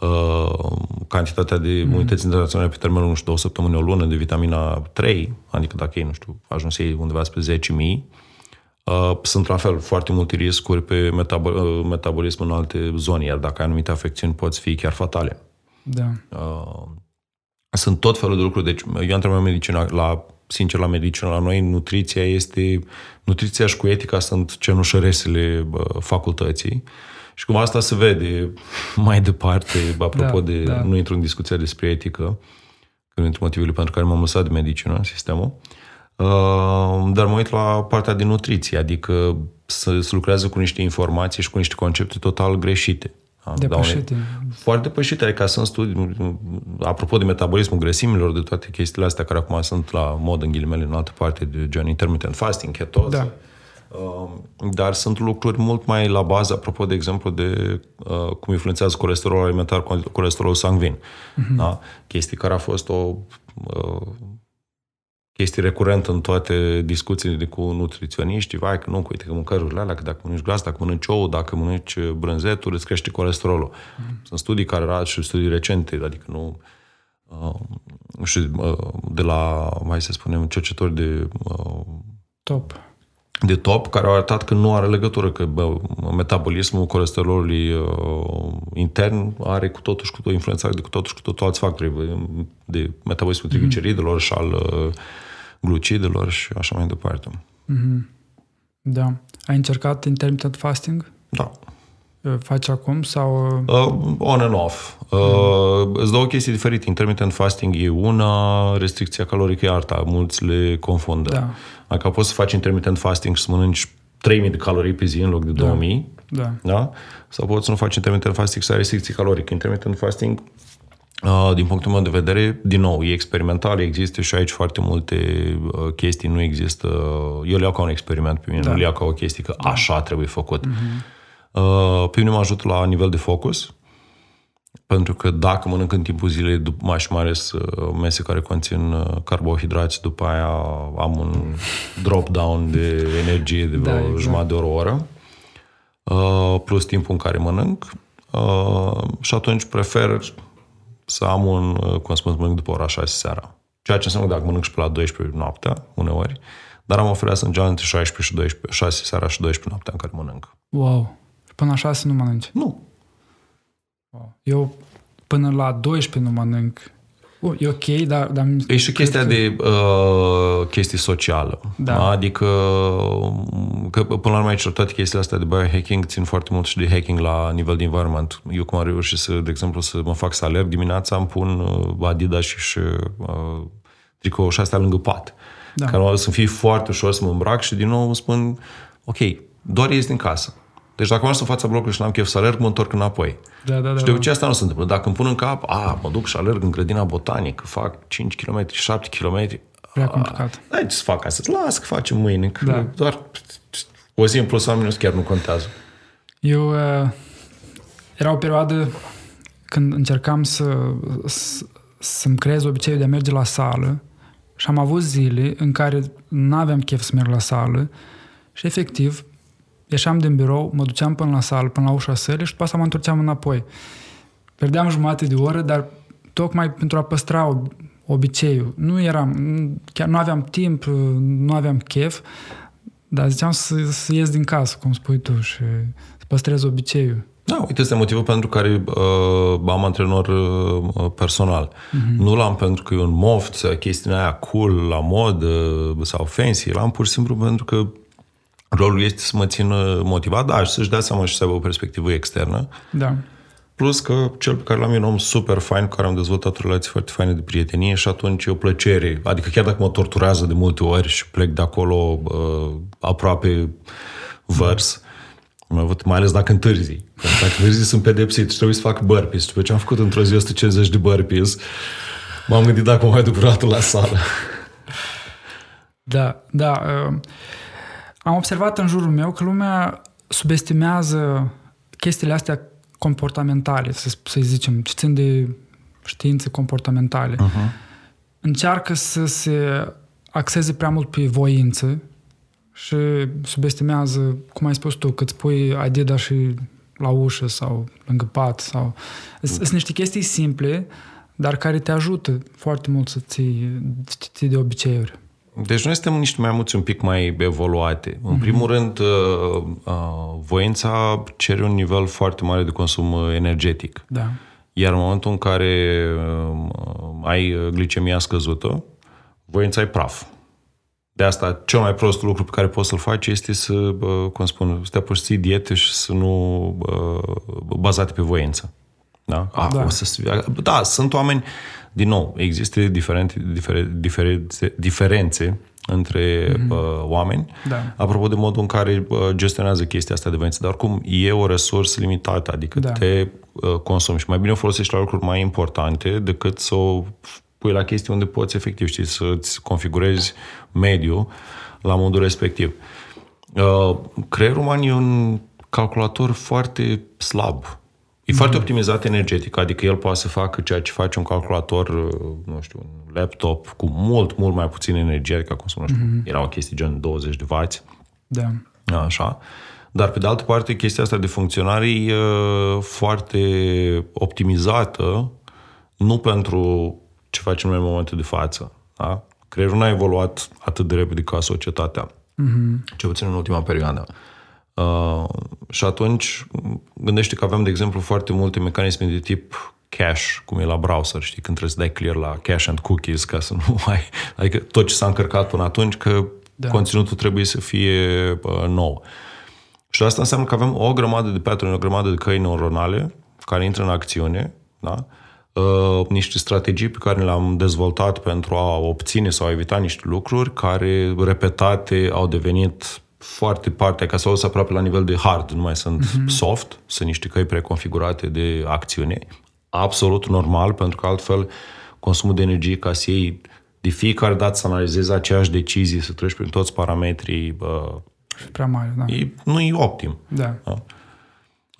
uh, cantitatea de mm. unități internaționale pe termenul, nu știu, două săptămâni, o lună de vitamina 3, adică dacă ei, nu știu, ajuns ei undeva spre 10.000, Uh, sunt la fel foarte multe riscuri pe metabol- uh, metabolism în alte zone, iar dacă ai anumite afecțiuni pot fi chiar fatale. Da. Uh, sunt tot felul de lucruri. Deci, eu am terminat medicina, la, sincer, la medicină, la noi, nutriția este, nutriția și cu etica sunt cenușăresele facultății. Și cum asta se vede mai departe, apropo da, de, da. nu intru în discuția despre etică, că dintre motivele pentru care m-am lăsat de medicină, sistemul, uh, Uh, dar mă uit la partea de nutriție, adică să, să lucrează cu niște informații și cu niște concepte total greșite. Depășite. Foarte depășite, adică sunt studii, apropo de metabolismul grăsimilor, de toate chestiile astea care acum sunt la mod în ghilimele în altă parte, de gen intermittent fasting, ketoză. Da. Uh, dar sunt lucruri mult mai la bază, apropo, de exemplu, de uh, cum influențează colesterolul alimentar, colesterolul sanguin. Uh-huh. Da? Chestii care a fost o uh, chestie recurentă în toate discuțiile cu nutriționiști, vai că nu, uite că mâncărurile alea, că dacă mănânci gras, dacă mănânci ou, dacă mănânci brânzeturi, îți crește colesterolul. Mm. Sunt studii care arată și studii recente, adică nu uh, știu, uh, de la, mai să spunem, cercetători de uh, top de top care au arătat că nu are legătură, că bă, metabolismul colesterolului uh, intern are cu totul și cu totul influența de cu totul și cu totul alți factori de metabolismul mm-hmm. trigliceridelor și al uh, glucidelor și așa mai departe. Mm-hmm. Da. Ai încercat intermittent fasting? Da. Faci acum sau... Uh, on and off. Uh, mm. Îți două chestii diferite. Intermittent fasting e una, restricția calorică e alta. Mulți le confundă. Da. Adică poți să faci intermittent fasting și să mănânci 3000 de calorii pe zi în loc de 2000. Da. da. da? Sau poți să nu faci intermittent fasting să ai restricții calorice. Intermittent fasting Uh, din punctul meu de vedere, din nou, e experimental, există și aici foarte multe uh, chestii, nu există... Eu le iau ca un experiment pe mine, da. nu le iau ca o chestie că da. așa trebuie făcut. Uh-huh. Uh, pe mine mă ajută la nivel de focus, pentru că dacă mănânc în timpul zilei, mai și mai ales uh, mese care conțin uh, carbohidrați, după aia am un drop-down de energie de da, exact. jumătate de oră, o oră, uh, plus timpul în care mănânc. Și atunci prefer să am un, cum spun, să mănânc după ora 6 seara. Ceea ce înseamnă dacă mănânc și pe la 12 noaptea, uneori, dar am oferat să în între 16 și 12, 6 seara și 12 noaptea în care mănânc. Wow! Până la 6 nu mănânci? Nu. Eu până la 12 nu mănânc. Uh, e ok, dar... dar e și chestia că... de uh, chestii socială. Da. Adică, că până la urmă aici toate chestiile astea de biohacking țin foarte mult și de hacking la nivel de environment. Eu cum am reușit să, de exemplu, să mă fac să alerg dimineața, îmi pun uh, Adidas și, și uh, tricou și astea lângă pat. Da. Ca să-mi fie foarte ușor să mă îmbrac și din nou îmi spun, ok, doar ies din casă deci dacă mă în fața blocului și n-am chef să alerg, mă întorc înapoi. Da, da, da. Și de obicei asta nu se întâmplă. Dacă îmi pun în cap, a, mă duc și alerg în grădina botanică, fac 5 km, 7 km. Prea complicat. Da, ce să fac astăzi? Las că facem mâine. Că da. Doar o zi în plus sau minus chiar nu contează. Eu, uh, era o perioadă când încercam să, să, să-mi creez obiceiul de a merge la sală și am avut zile în care nu aveam chef să merg la sală și efectiv ieșeam din birou, mă duceam până la sală, până la ușa sălii și după asta mă întorceam înapoi. Perdeam jumătate de oră, dar tocmai pentru a păstra obiceiul. Nu eram, chiar nu aveam timp, nu aveam chef, dar ziceam să, să ies din casă, cum spui tu, și să păstrez obiceiul. Da, uite, este motivul pentru care uh, am antrenor uh, personal. Uh-huh. Nu l-am pentru că e un moft sau chestiunea aia cool, la mod uh, sau fancy. L-am pur și simplu pentru că rolul este să mă țină motivat, da, și să-și dea seama și să aibă o perspectivă externă. Da. Plus că cel pe care l-am e un om super fain, cu care am dezvoltat o relație foarte faină de prietenie și atunci e o plăcere. Adică chiar dacă mă torturează de multe ori și plec de acolo uh, aproape vărs, mai, văd, mai ales dacă întârzi. Pentru dacă întârzi sunt pedepsit și trebuie să fac burpees. După ce am făcut într-o zi 150 de burpees, m-am gândit dacă mai duc la sală. Da, da. Uh am observat în jurul meu că lumea subestimează chestiile astea comportamentale, să, să zicem, ce țin de științe comportamentale. Uh-huh. Încearcă să se axeze prea mult pe voință și subestimează, cum ai spus tu, că îți pui Adidas și la ușă sau lângă pat sau... Sunt niște chestii simple, dar care te ajută foarte mult să ții, ții de obiceiuri. Deci noi suntem niște mai mulți un pic mai evoluate. Mm-hmm. În mhm. primul rând, uh, uh, voința cere un nivel foarte mare de consum uh, energetic. Da. Iar în momentul în care ai glicemia scăzută, voința e praf. De asta, cel mai prost lucru pe care poți să-l faci este să, cum spun, să te apuci să diete și să nu bazate pe voință. Da? Ah, da. O să, da, sunt oameni din nou, există diferente, difere, diferențe, diferențe între mm-hmm. uh, oameni, da. apropo de modul în care uh, gestionează chestia asta de venți. Dar oricum e o resursă limitată, adică da. te uh, consumi și mai bine o folosești la lucruri mai importante decât să o pui la chestii unde poți efectiv, știi, să-ți configurezi mediul la modul respectiv. Uh, creierul uman e un calculator foarte slab. E mm-hmm. foarte optimizat energetic, adică el poate să facă ceea ce face un calculator, uh, nu știu, un laptop cu mult, mult mai puțin energie, adică acum să nu știu, mm-hmm. era o chestie gen 20 de W. Da. Așa. Dar, pe de altă parte, chestia asta de funcționare e uh, foarte optimizată, nu pentru ce facem noi în momentul de față. Da? Creierul n-a evoluat atât de repede ca societatea, mm-hmm. ce puțin în ultima perioadă. Uh, și atunci, gândește că avem, de exemplu, foarte multe mecanisme de tip cache, cum e la browser, știi, când trebuie să dai clear la cache and cookies ca să nu mai... Adică tot ce s-a încărcat până atunci, că da. conținutul trebuie să fie uh, nou. Și asta înseamnă că avem o grămadă de pattern, o grămadă de căi neuronale care intră în acțiune, da? Uh, niște strategii pe care le-am dezvoltat pentru a obține sau a evita niște lucruri care, repetate, au devenit foarte parte, ca să o aproape la nivel de hard, nu mai sunt mm-hmm. soft, sunt niște căi preconfigurate de acțiune. Absolut normal, pentru că altfel consumul de energie ca să iei de fiecare dată să analizezi aceeași decizie, să treci prin toți parametrii uh, prea mare, da. E, nu e optim. Da. da?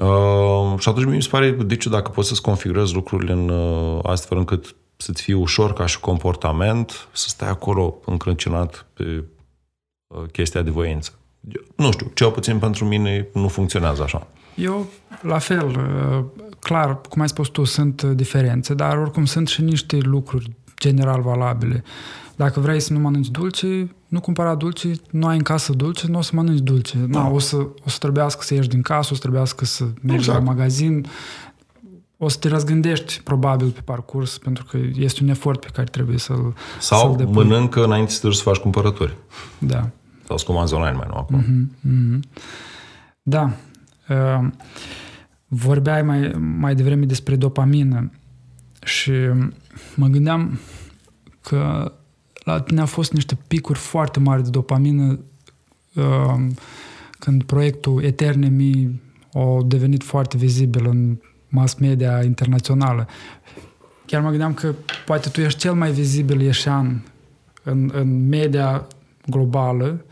Uh, și atunci mi se pare, de ce dacă poți să-ți configurezi lucrurile în uh, astfel încât să-ți fie ușor ca și comportament, să stai acolo încrâncenat pe uh, chestia de voință. Nu știu, cel puțin pentru mine nu funcționează așa. Eu, la fel, uh, clar, cum ai spus tu, sunt diferențe, dar oricum sunt și niște lucruri general valabile. Dacă vrei să nu mănânci dulce, nu cumpăra dulce, nu ai în casă dulce, nu o să mănânci dulce. Da. Na, o, să, o să trebuiască să ieși din casă, o să trebuiască să mergi exact. la magazin, o să te răzgândești probabil pe parcurs, pentru că este un efort pe care trebuie să-l Sau să-l depui. mănâncă înainte să să faci cumpărături. Da. Sau să comanzi online mai nou acum. Mm-hmm, mm-hmm. Da. Uh, vorbeai mai, mai devreme despre dopamină și mă gândeam că la tine au fost niște picuri foarte mari de dopamină uh, când proiectul Eternemi a devenit foarte vizibil în mass media internațională. Chiar mă gândeam că poate tu ești cel mai vizibil ieșean în, în media globală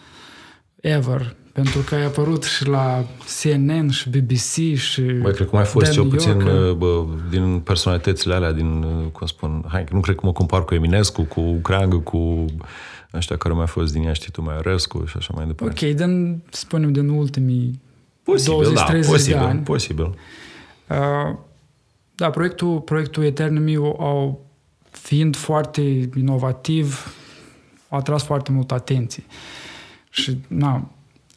ever pentru că ai apărut și la CNN și BBC și Băi, cred că mai fost cel puțin bă, din personalitățile alea, din, cum spun, hai, nu cred că mă compar cu Eminescu, cu Creangă, cu ăștia care mai fost din ea, știi tu, mai Răscu și așa mai departe. Ok, din, spunem, din ultimii posibil, 20-30 da, posibil, de ani. Posibil, uh, da, proiectul, proiectul Eternity au, fiind foarte inovativ, a atras foarte mult atenție. Și, na,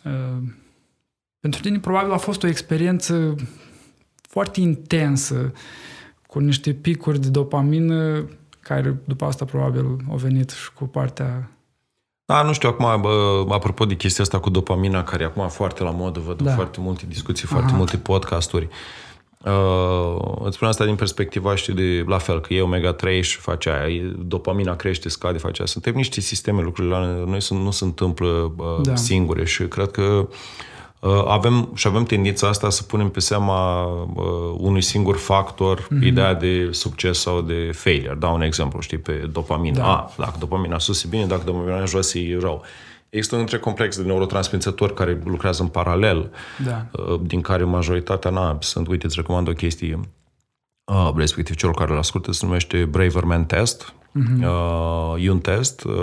Uh, pentru tine probabil a fost o experiență foarte intensă, cu niște picuri de dopamină care după asta probabil au venit și cu partea da, nu știu, acum, bă, apropo de chestia asta cu dopamina, care acum foarte la modă, văd da. foarte multe discuții, foarte Aha. multe podcasturi. Uh, Uh, îți spun asta din perspectiva, știi, de la fel, că e omega-3 și face aia, dopamina crește, scade, face aia. Suntem niște sisteme, lucrurile la noi sunt, nu se întâmplă uh, da. singure și cred că uh, avem și avem tendința asta să punem pe seama uh, unui singur factor mm-hmm. ideea de succes sau de failure. Dau un exemplu, știi, pe dopamină. Da. A, dacă dopamina sus e bine, dacă dopamina jos e rău. Există un între complex de neurotransmițători care lucrează în paralel, da. Uh, din care majoritatea na, sunt, uite, îți recomand o chestie, uh, respectiv celor care îl ascultă, se numește Braverman Test. Uh-huh. Uh, e un test uh,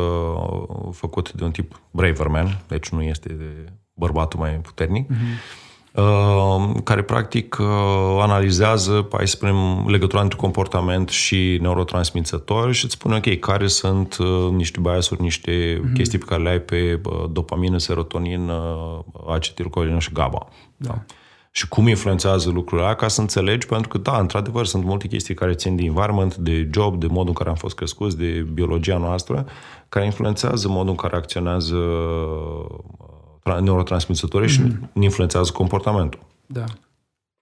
făcut de un tip Braverman, deci nu este de bărbatul mai puternic. Uh-huh Uh, care practic uh, analizează, hai să spunem, legătura între comportament și neurotransmițători și îți spune, ok, care sunt uh, niște biasuri, niște mm-hmm. chestii pe care le ai pe dopamină, serotonin, acetilcolină și GABA. Da. Și cum influențează lucrurile alea, ca să înțelegi, pentru că, da, într-adevăr, sunt multe chestii care țin de environment, de job, de modul în care am fost crescuți, de biologia noastră, care influențează modul în care acționează neurotransmițători mm-hmm. și mhm. influențează comportamentul. Da.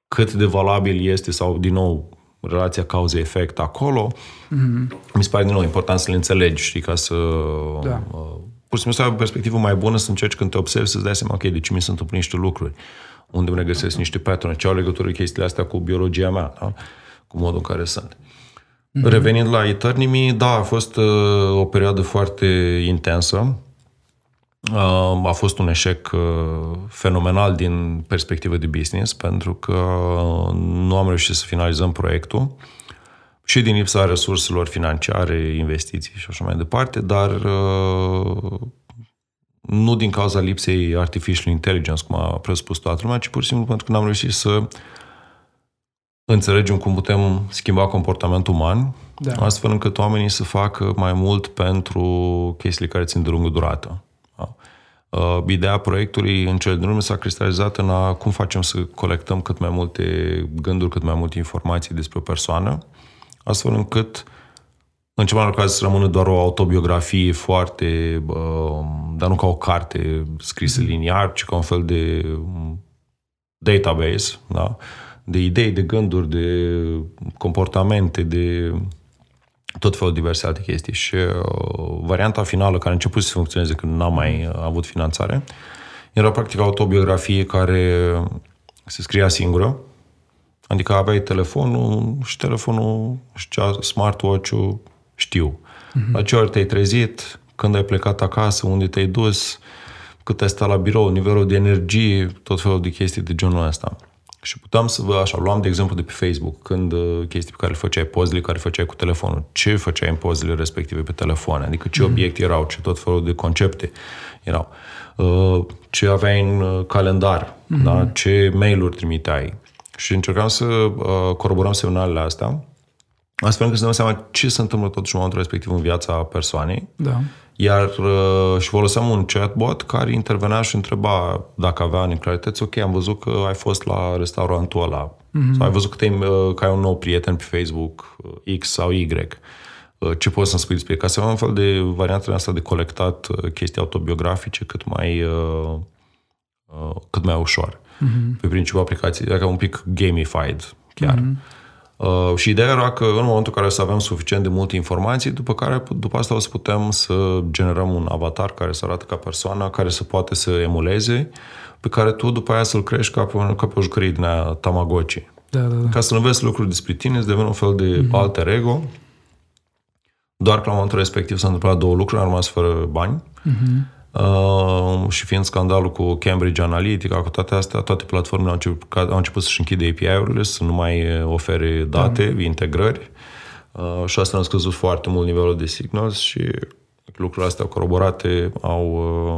Cât de valabil este sau, din nou, relația cauză-efect acolo, mm-hmm. mi se pare, din nou, important să le înțelegi, știi, ca să... Da. Uh, pur și simplu să ai o perspectivă mai bună, să încerci când te observi, să-ți dai seama, ok, de ce mi se întâmplă niște lucruri, unde îmi regăsesc niște pattern, ce au legătură chestiile astea cu biologia mea, da? cu modul în care sunt. Mm-hmm. Revenind la Eternimi, da, a fost uh, o perioadă foarte intensă. Uh, a fost un eșec uh, fenomenal din perspectivă de business, pentru că nu am reușit să finalizăm proiectul și din lipsa resurselor financiare, investiții și așa mai departe, dar uh, nu din cauza lipsei artificial intelligence, cum a presupus toată lumea, ci pur și simplu pentru că n-am reușit să înțelegem cum putem schimba comportamentul uman, da. astfel încât oamenii să facă mai mult pentru chestiile care țin de lungă durată. Da? Uh, ideea proiectului în cele din urmă s-a cristalizat în a cum facem să colectăm cât mai multe gânduri, cât mai multe informații despre o persoană, astfel încât în ceva caz să rămână doar o autobiografie foarte, uh, dar nu ca o carte scrisă mm-hmm. liniar, ci ca un fel de database, da? de idei, de gânduri, de comportamente, de tot felul diverse alte chestii. Și uh, varianta finală, care a început să funcționeze când n-am mai uh, avut finanțare, era practic autobiografie care se scria singură, adică aveai telefonul și telefonul și smartwatch-ul știu. Uh-huh. La ce ori te-ai trezit, când ai plecat acasă, unde te-ai dus, cât ai stat la birou, nivelul de energie, tot felul de chestii de genul ăsta. Și puteam să vă, așa, luam de exemplu de pe Facebook, când uh, chestii pe care le făceai, pozele care le făceai cu telefonul, ce făceai în pozele respective pe telefon, adică ce mm-hmm. obiecte erau, ce tot felul de concepte erau, uh, ce aveai în uh, calendar, mm-hmm. da? ce mail-uri trimiteai. Și încercam să coroborăm semnalele astea, astfel încât să ne dăm seama ce se întâmplă totuși în momentul respectiv în viața persoanei. Da iar uh, și foloseam un chatbot care intervenea și întreba dacă avea neclarități. Ok, am văzut că ai fost la restaurantul ăla. Mm-hmm. Sau ai văzut că, te, uh, că ai un nou prieten pe Facebook, uh, X sau Y. Uh, ce poți să-mi spui despre Ca să am un fel de variantele asta de colectat uh, chestii autobiografice cât mai, uh, uh, cât mai ușor. Mm-hmm. Pe principiul aplicației, dacă un pic gamified chiar. Mm-hmm. Uh, și ideea era că în momentul în care să avem suficient de multe informații, după care după asta o să putem să generăm un avatar care să arate ca persoana, care să poate să emuleze, pe care tu după aia să-l crești ca pe, ca pe o jucărie din aia Tamagotchi. Da, da, da. Ca să înveți lucruri despre tine, să deveni un fel de mm-hmm. alter ego. Doar că la momentul respectiv s-a întâmplat două lucruri, am rămas fără bani. Mm-hmm. Uh, și fiind scandalul cu Cambridge Analytica, cu toate astea, toate platformele au început, au început să-și închide API-urile, să nu mai ofere date, da. integrări. Uh, și asta a scăzut foarte mult nivelul de signals și lucrurile astea coroborate au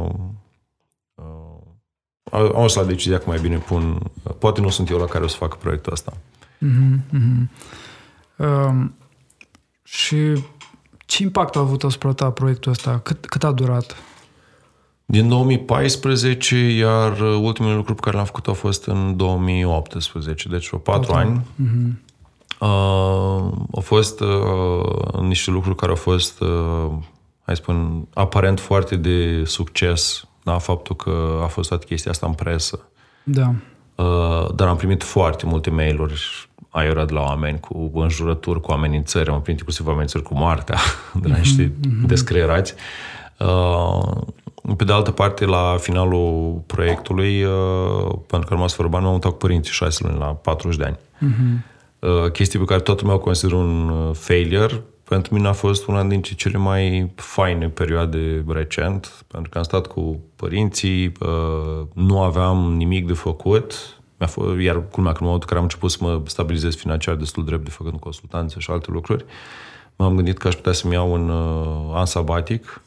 uh, uh, au la decizia că mai bine pun, poate nu sunt eu la care o să fac proiectul ăsta. Mm-hmm, mm-hmm. Uh, și ce impact a avut asupra ta proiectul ăsta? Cât, cât a durat? Din 2014, iar ultimele lucruri pe care le-am făcut au fost în 2018, deci vreo patru ani. Mm-hmm. Uh, au fost uh, niște lucruri care au fost, uh, hai spun, aparent foarte de succes, da? faptul că a fost toată chestia asta în presă. Da. Uh, dar am primit foarte multe mail-uri aiurea de la oameni cu înjurături, cu amenințări, am primit inclusiv amenințări cu moartea de la niște mm-hmm. descreierați. Uh, pe de altă parte, la finalul proiectului, uh, pentru că am rămas fără bani, m-am mutat cu părinții șase luni, la 40 de ani. Uh-huh. Chestii pe care toată lumea o consideră un uh, failure, pentru mine a fost una dintre cele mai faine perioade recent, pentru că am stat cu părinții, uh, nu aveam nimic de făcut, mi-a fost, iar culmea că în momentul în care am început să mă stabilizez financiar destul de repede făcând consultanțe și alte lucruri, m-am gândit că aș putea să-mi iau un an sabatic,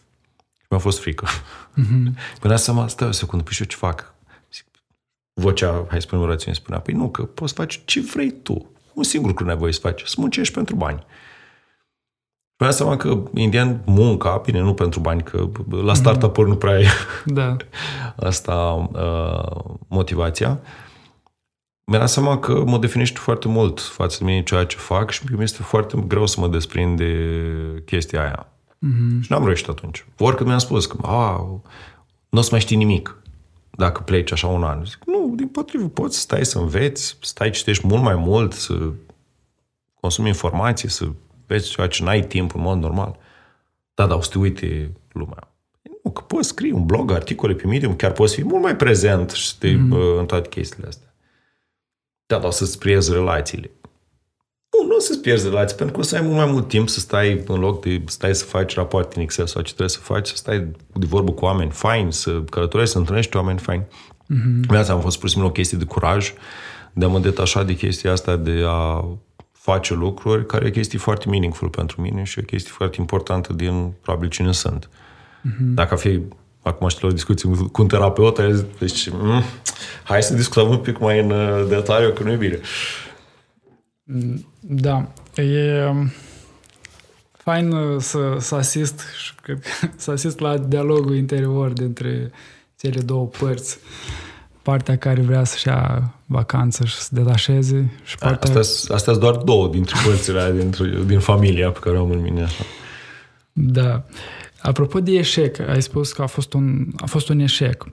mi-a fost frică. Mm-hmm. Până seama, stai o secundă, păi și eu ce fac? Vocea, hai să spunem rațiune, spunea, păi nu, că poți face ce vrei tu. Un singur lucru nevoie să faci, să muncești pentru bani. Mi-am seama că, indian, munca, bine, nu pentru bani, că la startup mm-hmm. nu prea e da. asta uh, motivația. Mi-am dat seama că mă definește foarte mult față de mine ceea ce fac și mi este foarte greu să mă desprind de chestia aia. Mm-hmm. Și n-am reușit atunci. Oricât mi-am spus că nu o să mai știi nimic dacă pleci așa un an. Zic, nu, din potrivă, poți să stai să înveți, stai, citești mult mai mult, să consumi informații, să vezi ceea ce n-ai timp în mod normal. Da, dar o să te uite lumea. Nu, că poți scrie un blog, articole pe Medium, chiar poți fi mult mai prezent și te, mm-hmm. în toate chestiile astea. Da, dar să-ți priezi relațiile. Nu, nu o să-ți pierzi relații, pentru că o să ai mult mai mult timp să stai în loc de stai să faci rapoarte în Excel sau ce trebuie să faci, să stai de vorbă cu oameni faini, să călătorești, să întâlnești oameni faini. Mm-hmm. Viața am fost pur și simplu o chestie de curaj, de a mă detașa de chestia asta de a face lucruri, care e chestie foarte meaningful pentru mine și o chestie foarte importantă din probabil cine sunt. Mm-hmm. Dacă fi acum știu la discuții cu un terapeut, deci mm, hai să discutăm un pic mai în uh, detaliu, că nu e bine. Da, e um, fain uh, să, să asist și cred că, să asist la dialogul interior dintre cele două părți. Partea care vrea să-și ia vacanță și să detașeze și partea... Astea, astea sunt doar două dintre părțile din, din familia pe care o am în mine. Așa. Da. Apropo de eșec, ai spus că a fost un, a fost un eșec.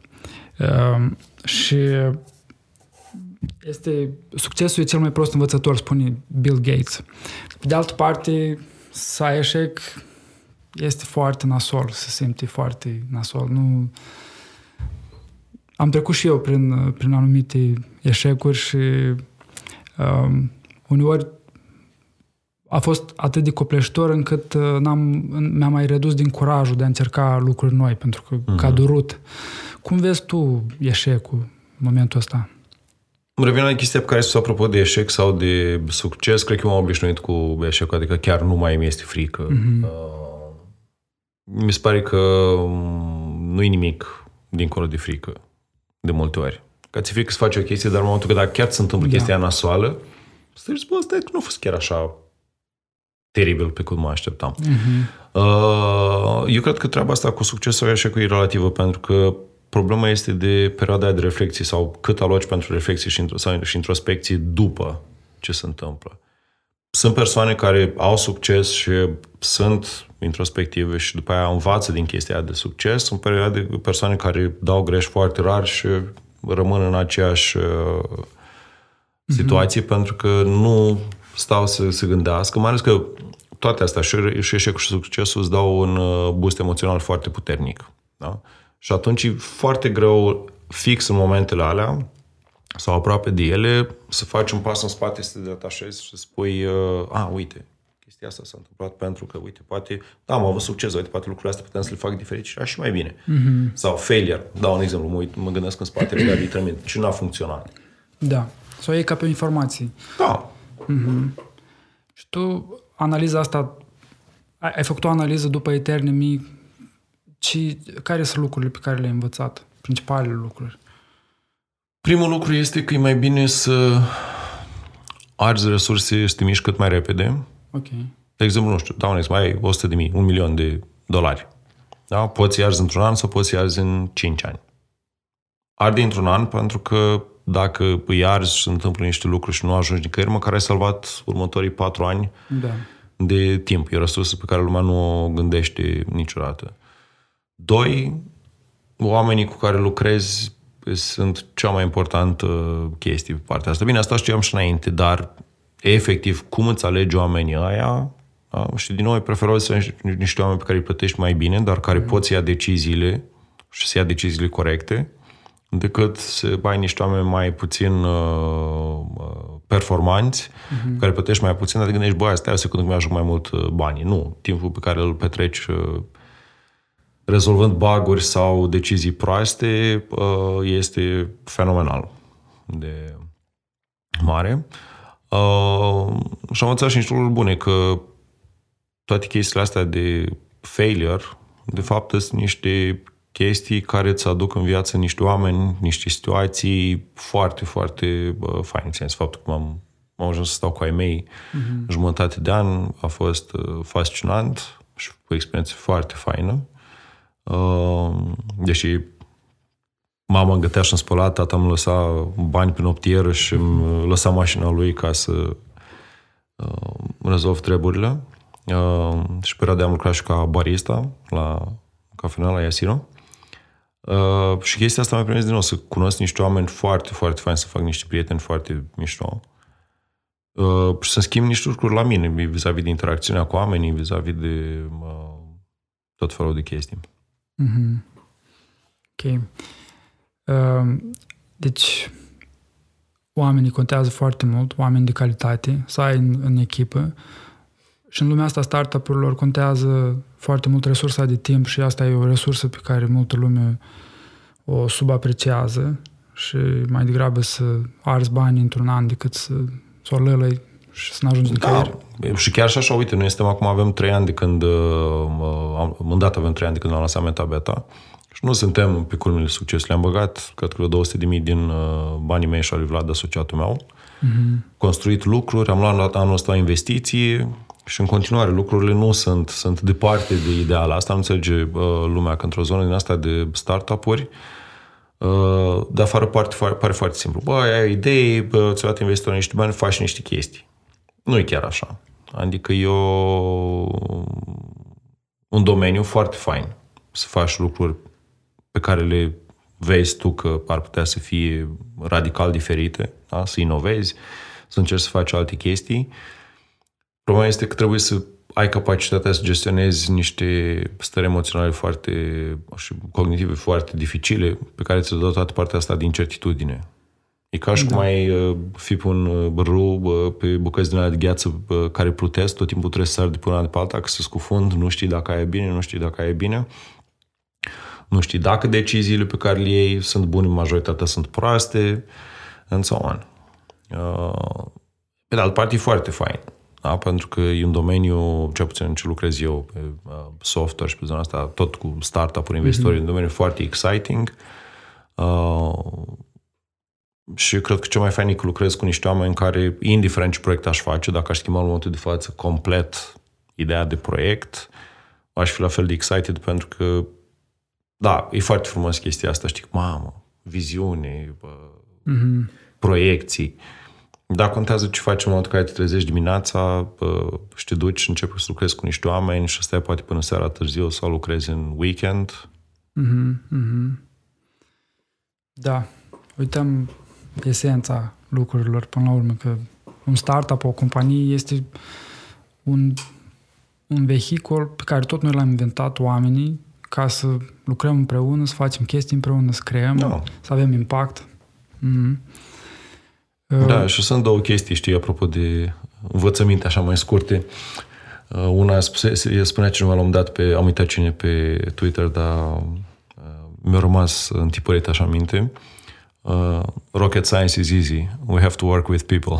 Uh, și este, succesul e cel mai prost învățător, spune Bill Gates. De altă parte, să ai eșec este foarte nasol, se simte foarte nasol. Nu... Am trecut și eu prin, prin anumite eșecuri și um, uneori a fost atât de copleșitor încât uh, n-am, mi-am mai redus din curajul de a încerca lucruri noi, pentru că uh-huh. ca durut. Cum vezi tu eșecul în momentul ăsta? Îmi revine la chestia pe care spus apropo de eșec sau de succes, cred că m-am obișnuit cu eșecul, adică chiar nu mai mi este frică. Mm-hmm. Uh, mi se pare că mm, nu e nimic dincolo de frică, de multe ori. Ca ți frică să faci o chestie, dar în momentul că dacă chiar se întâmplă da. chestia nasoală, să zici, bă, stai că nu a fost chiar așa teribil pe cum mă așteptam. Mm-hmm. Uh, eu cred că treaba asta cu succesul și eșecul e relativă, pentru că problema este de perioada de reflexie sau cât aloci pentru reflexie și, sau, și introspecție după ce se întâmplă. Sunt persoane care au succes și sunt introspective și după aia învață din chestia de succes. Sunt perioade de persoane care dau greș foarte rar și rămân în aceeași uh, situație mm-hmm. pentru că nu stau să se gândească, mai ales că toate astea, și, și eșecul și succesul îți dau un uh, boost emoțional foarte puternic. Da? Și atunci e foarte greu, fix în momentele alea, sau aproape de ele, să faci un pas în spate, să te detașezi și să spui, uh, a, uite, chestia asta s-a întâmplat pentru că, uite, poate, da, am avut succes, uite, poate lucrurile astea putem să le fac diferit și și mai bine. Mm-hmm. Sau failure, dau un exemplu, mă, uit, mă gândesc în spate, legat de trămit, ce n-a funcționat. Da, sau e ca pe informații. Da. Mm-hmm. Și tu, analiza asta, ai, ai făcut o analiză după eterne mii ci care sunt lucrurile pe care le-ai învățat? Principalele lucruri? Primul lucru este că e mai bine să arzi resurse și te miști cât mai repede. Ok. De exemplu, nu știu, dau un exemplu, ai 100 de mii, un milion de dolari. Da? Poți arzi într-un an sau poți arzi în 5 ani. Arde într-un an pentru că dacă îi arzi și se întâmplă niște lucruri și nu ajungi nicăieri, măcar ai salvat următorii 4 ani da. de timp. E o resursă pe care lumea nu o gândește niciodată. Doi, oamenii cu care lucrezi sunt cea mai importantă chestie pe partea asta. Bine, asta știam și înainte, dar efectiv, cum îți alegi oamenii aia, da? și din nou, preferat să ai niște oameni pe care îi plătești mai bine, dar care mm. pot să ia deciziile și să ia deciziile corecte, decât să ai niște oameni mai puțin uh, uh performanți, mm-hmm. care plătești mai puțin, dar te gândești, bă, stai o secundă că mi-ajung mai mult uh, bani. Nu, timpul pe care îl petreci uh, rezolvând baguri sau decizii proaste, uh, este fenomenal de mare. Uh, și am învățat și niște lucruri bune, că toate chestiile astea de failure, de fapt, sunt niște chestii care îți aduc în viață niște oameni, niște situații foarte, foarte uh, faine. În faptul că m-am, am ajuns să stau cu ai mei uh-huh. jumătate de an a fost uh, fascinant și o experiență foarte faină. Ehm, deși mama îmi gătea și îmi spăla, tata îmi lăsa bani pe noptieră și îmi lăsa mașina lui ca să uh, rezolv treburile. Uh, și perioada am lucrat și ca barista la cafenea la Iasino. Uh, și chestia asta mi-a permis din nou să cunosc niște oameni foarte, foarte faini, să fac niște prieteni foarte mișto. Uh, și să schimb niște lucruri la mine, vis-a-vis de interacțiunea cu oamenii, vis-a-vis de uh, tot felul de chestii. Mm-hmm. Ok. Uh, deci, oamenii contează foarte mult, oameni de calitate, să ai în, în echipă. Și în lumea asta startup-urilor contează foarte mult resursa de timp și asta e o resursă pe care multă lume o subapreciază și mai degrabă să arzi bani într-un an decât să, să o lălăi și să n-ajungi da. nicăieri. Și chiar și așa, uite, noi suntem acum, avem trei ani de când, uh, în dată avem trei ani de când am lansat Meta Beta și nu suntem pe culmile succesului. Am băgat, cred că 200 de mii din uh, banii mei și al lui Vlad, asociatul meu, mm-hmm. construit lucruri, am luat anul ăsta investiții și în continuare lucrurile nu sunt, sunt departe de ideal. Asta nu înțelege uh, lumea, că într-o zonă din asta de startup-uri, uh, de afară pare, pare foarte simplu. Bă, ai idei, bă, ți-a luat investitorul niște bani, faci niște chestii. Nu e chiar așa. Adică e o, un domeniu foarte fain să faci lucruri pe care le vezi tu că ar putea să fie radical diferite, da? să inovezi, să încerci să faci alte chestii. Problema este că trebuie să ai capacitatea să gestionezi niște stări emoționale foarte și cognitive foarte dificile pe care ți-o dă toată partea asta din certitudine. E ca și da. cum ai uh, fi pe un uh, râu uh, pe bucăți din de gheață care plutesc, tot timpul trebuie să sari de până de pe alta, că se scufund, nu știi dacă ai bine, nu știi dacă ai bine. Nu știi dacă deciziile pe care le iei sunt bune, majoritatea sunt proaste, and so on. Pe de altă parte, e foarte fain. Da? Pentru că e un domeniu, cel puțin în ce lucrez eu, pe software și pe zona asta, tot cu startup-uri, investitori, mm-hmm. un domeniu foarte exciting. Uh, și cred că cel mai fain e că lucrez cu niște oameni care, indiferent ce proiect aș face, dacă aș schimba în momentul de față complet ideea de proiect, aș fi la fel de excited pentru că, da, e foarte frumos chestia asta, știi, mamă, viziune, bă, mm-hmm. proiecții. Dar contează ce faci în momentul în care te trezești dimineața bă, și te duci și începi să lucrezi cu niște oameni și stai poate până seara târziu sau lucrezi în weekend. Mm-hmm, mm-hmm. Da. Uităm esența lucrurilor până la urmă, că un startup, o companie este un, un vehicul pe care tot noi l-am inventat oamenii ca să lucrăm împreună, să facem chestii împreună, să creăm, da. să avem impact. Mm-hmm. Da, uh, și sunt două chestii, știi, apropo de învățăminte așa mai scurte. Uh, una spunea cineva la un dat pe, am uitat cine pe Twitter, dar uh, mi-a rămas întipărit așa minte. Uh, uh, rocket science is easy. We have to work with people.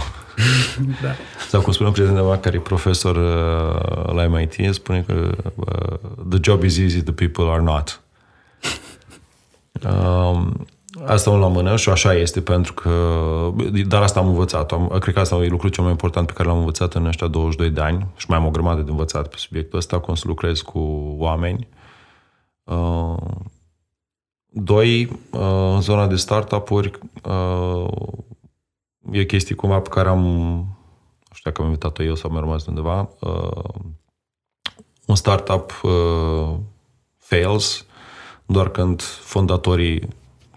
da. Sau cum spune un prieten meu care e profesor uh, la MIT, spune că uh, the job is easy, the people are not. Um, asta un la mână și așa este pentru că dar asta am învățat. Am, cred că asta e lucrul cel mai important pe care l-am învățat în ăștia 22 de ani și mai am o grămadă de învățat pe subiectul ăsta, cum să lucrez cu oameni. Uh, Doi, uh, în zona de startup-uri, uh, e chestii cumva pe care am, nu știu dacă am invitat-o eu sau mi-a rămas undeva, uh, un startup fails doar când fondatorii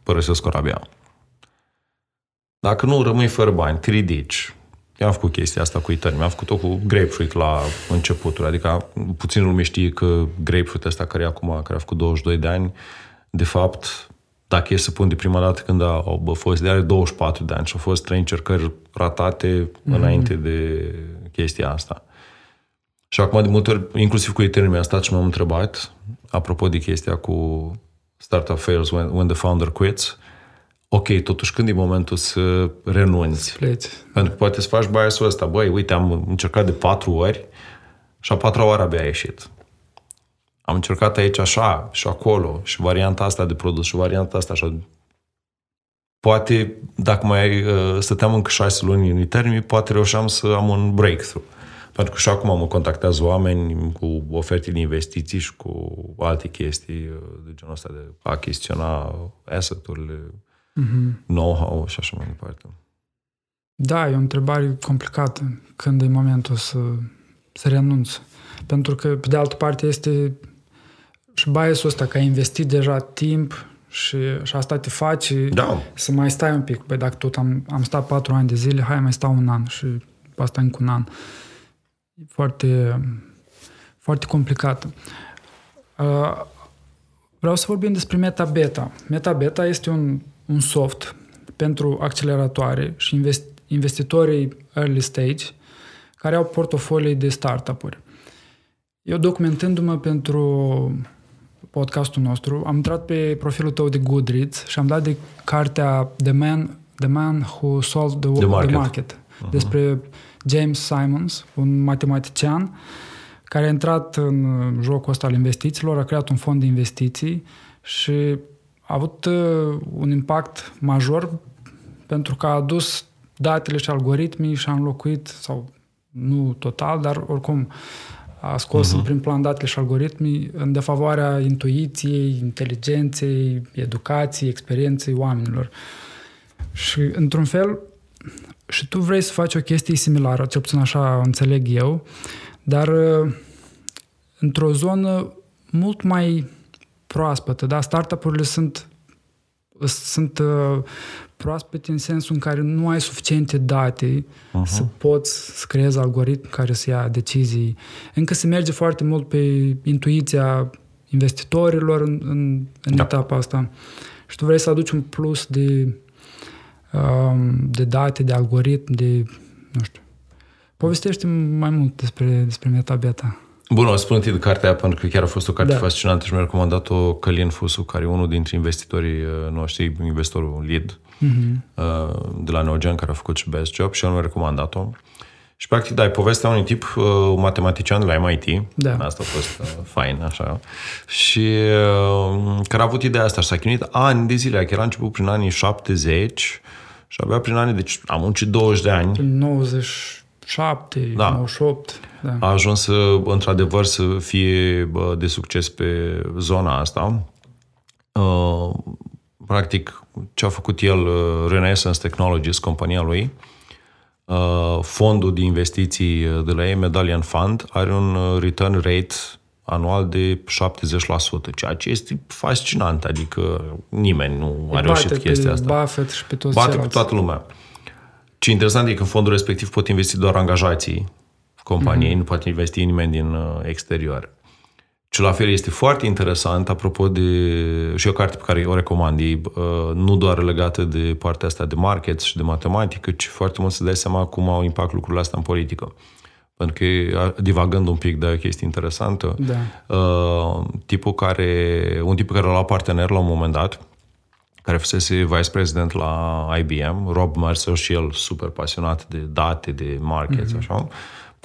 părăsesc corabia. Dacă nu rămâi fără bani, te ridici. Eu am făcut chestia asta cu Eternity, am făcut-o cu Grapefruit la începutul, adică puțin lume știe că Grapefruit ăsta care e acum, care a făcut 22 de ani, de fapt, dacă e să pun de prima dată când a, a fost, de are 24 de ani și au fost trei încercări ratate mm-hmm. înainte de chestia asta. Și acum de multe ori, inclusiv cu Ethereum, mi-a stat și m-am întrebat, apropo de chestia cu startup fails when, when the founder quits, ok, totuși când e momentul să renunți? Pleci. Pentru că poate să faci biasul ăsta, băi, uite, am încercat de patru ori și a patra oară abia a ieșit. Am încercat aici așa și acolo și varianta asta de produs și varianta asta așa. Poate, dacă mai uh, stăteam încă șase luni în termii, poate reușeam să am un breakthrough. Pentru că și acum mă contactează oameni cu oferte de investiții și cu alte chestii uh, de genul ăsta de a chestiona asset-urile, mm-hmm. know-how și așa mai departe. Da, e o întrebare complicată. Când e momentul să, să renunți? Pentru că, pe de altă parte, este și biasul ăsta că ai investit deja timp și, și asta te face da. să mai stai un pic. Păi dacă tot am, am stat patru ani de zile, hai mai stau un an și după asta încă un an. E foarte, foarte complicat. Uh, Vreau să vorbim despre MetaBeta. MetaBeta este un, un soft pentru acceleratoare și invest, investitorii early stage care au portofolii de startup-uri. Eu documentându-mă pentru podcastul nostru, am intrat pe profilul tău de Goodreads și am dat de cartea The Man, The Man Who Solved the, The Market, the market uh-huh. despre James Simons, un matematician care a intrat în jocul ăsta al investițiilor, a creat un fond de investiții și a avut uh, un impact major pentru că a adus datele și algoritmii și a înlocuit, sau nu total, dar oricum a scos uh-huh. în prim plan datele și algoritmii în defavoarea intuiției, inteligenței, educației, experienței oamenilor. Și, într-un fel, și tu vrei să faci o chestie similară, cel puțin așa înțeleg eu, dar uh, într-o zonă mult mai proaspătă. Da? Startup-urile sunt, sunt uh, proaspete în sensul în care nu ai suficiente date uh-huh. să poți să creezi algoritmi care să ia decizii. Încă se merge foarte mult pe intuiția investitorilor în, în, în da. etapa asta. Și tu vrei să aduci un plus de, um, de date, de algoritmi, de, nu știu. Povestește mai mult despre, despre MetaBeta. Bun, o spun de cartea pentru că chiar a fost o carte da. fascinantă și mi-a recomandat-o Călin Fusu, care e unul dintre investitorii uh, noștri, investorul lead uh-huh. de la Neogen, care a făcut și Best Job și el mi-a recomandat-o. Și practic, da, e povestea unui tip, uh, un matematician de la MIT, da. asta a fost uh, fain, așa, și uh, care a avut ideea asta și s-a chinuit ani de zile, că era început prin anii 70 și avea prin anii, deci am muncit 20 de ani. 97, da. 98. Da. A ajuns să, într-adevăr, să fie de succes pe zona asta. Practic, ce a făcut el, Renaissance Technologies, compania lui, fondul de investiții de la ei, Medallion Fund, are un return rate anual de 70%, ceea ce este fascinant, adică nimeni nu a reușit chestia asta. Buffett și pe toți Bate pe toată lumea. Ce interesant e că fondul respectiv pot investi doar angajații companiei, mm-hmm. nu poate investi nimeni din uh, exterior. Și la fel este foarte interesant, apropo de și o carte pe care o recomand, e uh, nu doar legată de partea asta de market și de matematică, ci foarte mult să dai seama cum au impact lucrurile astea în politică. Pentru că, divagând un pic de o chestie interesantă, da. uh, tipul care, un tip care l-a partener la un moment dat, care fusese vice president la IBM, Rob Mercer și el super pasionat de date, de markets, mm-hmm. așa,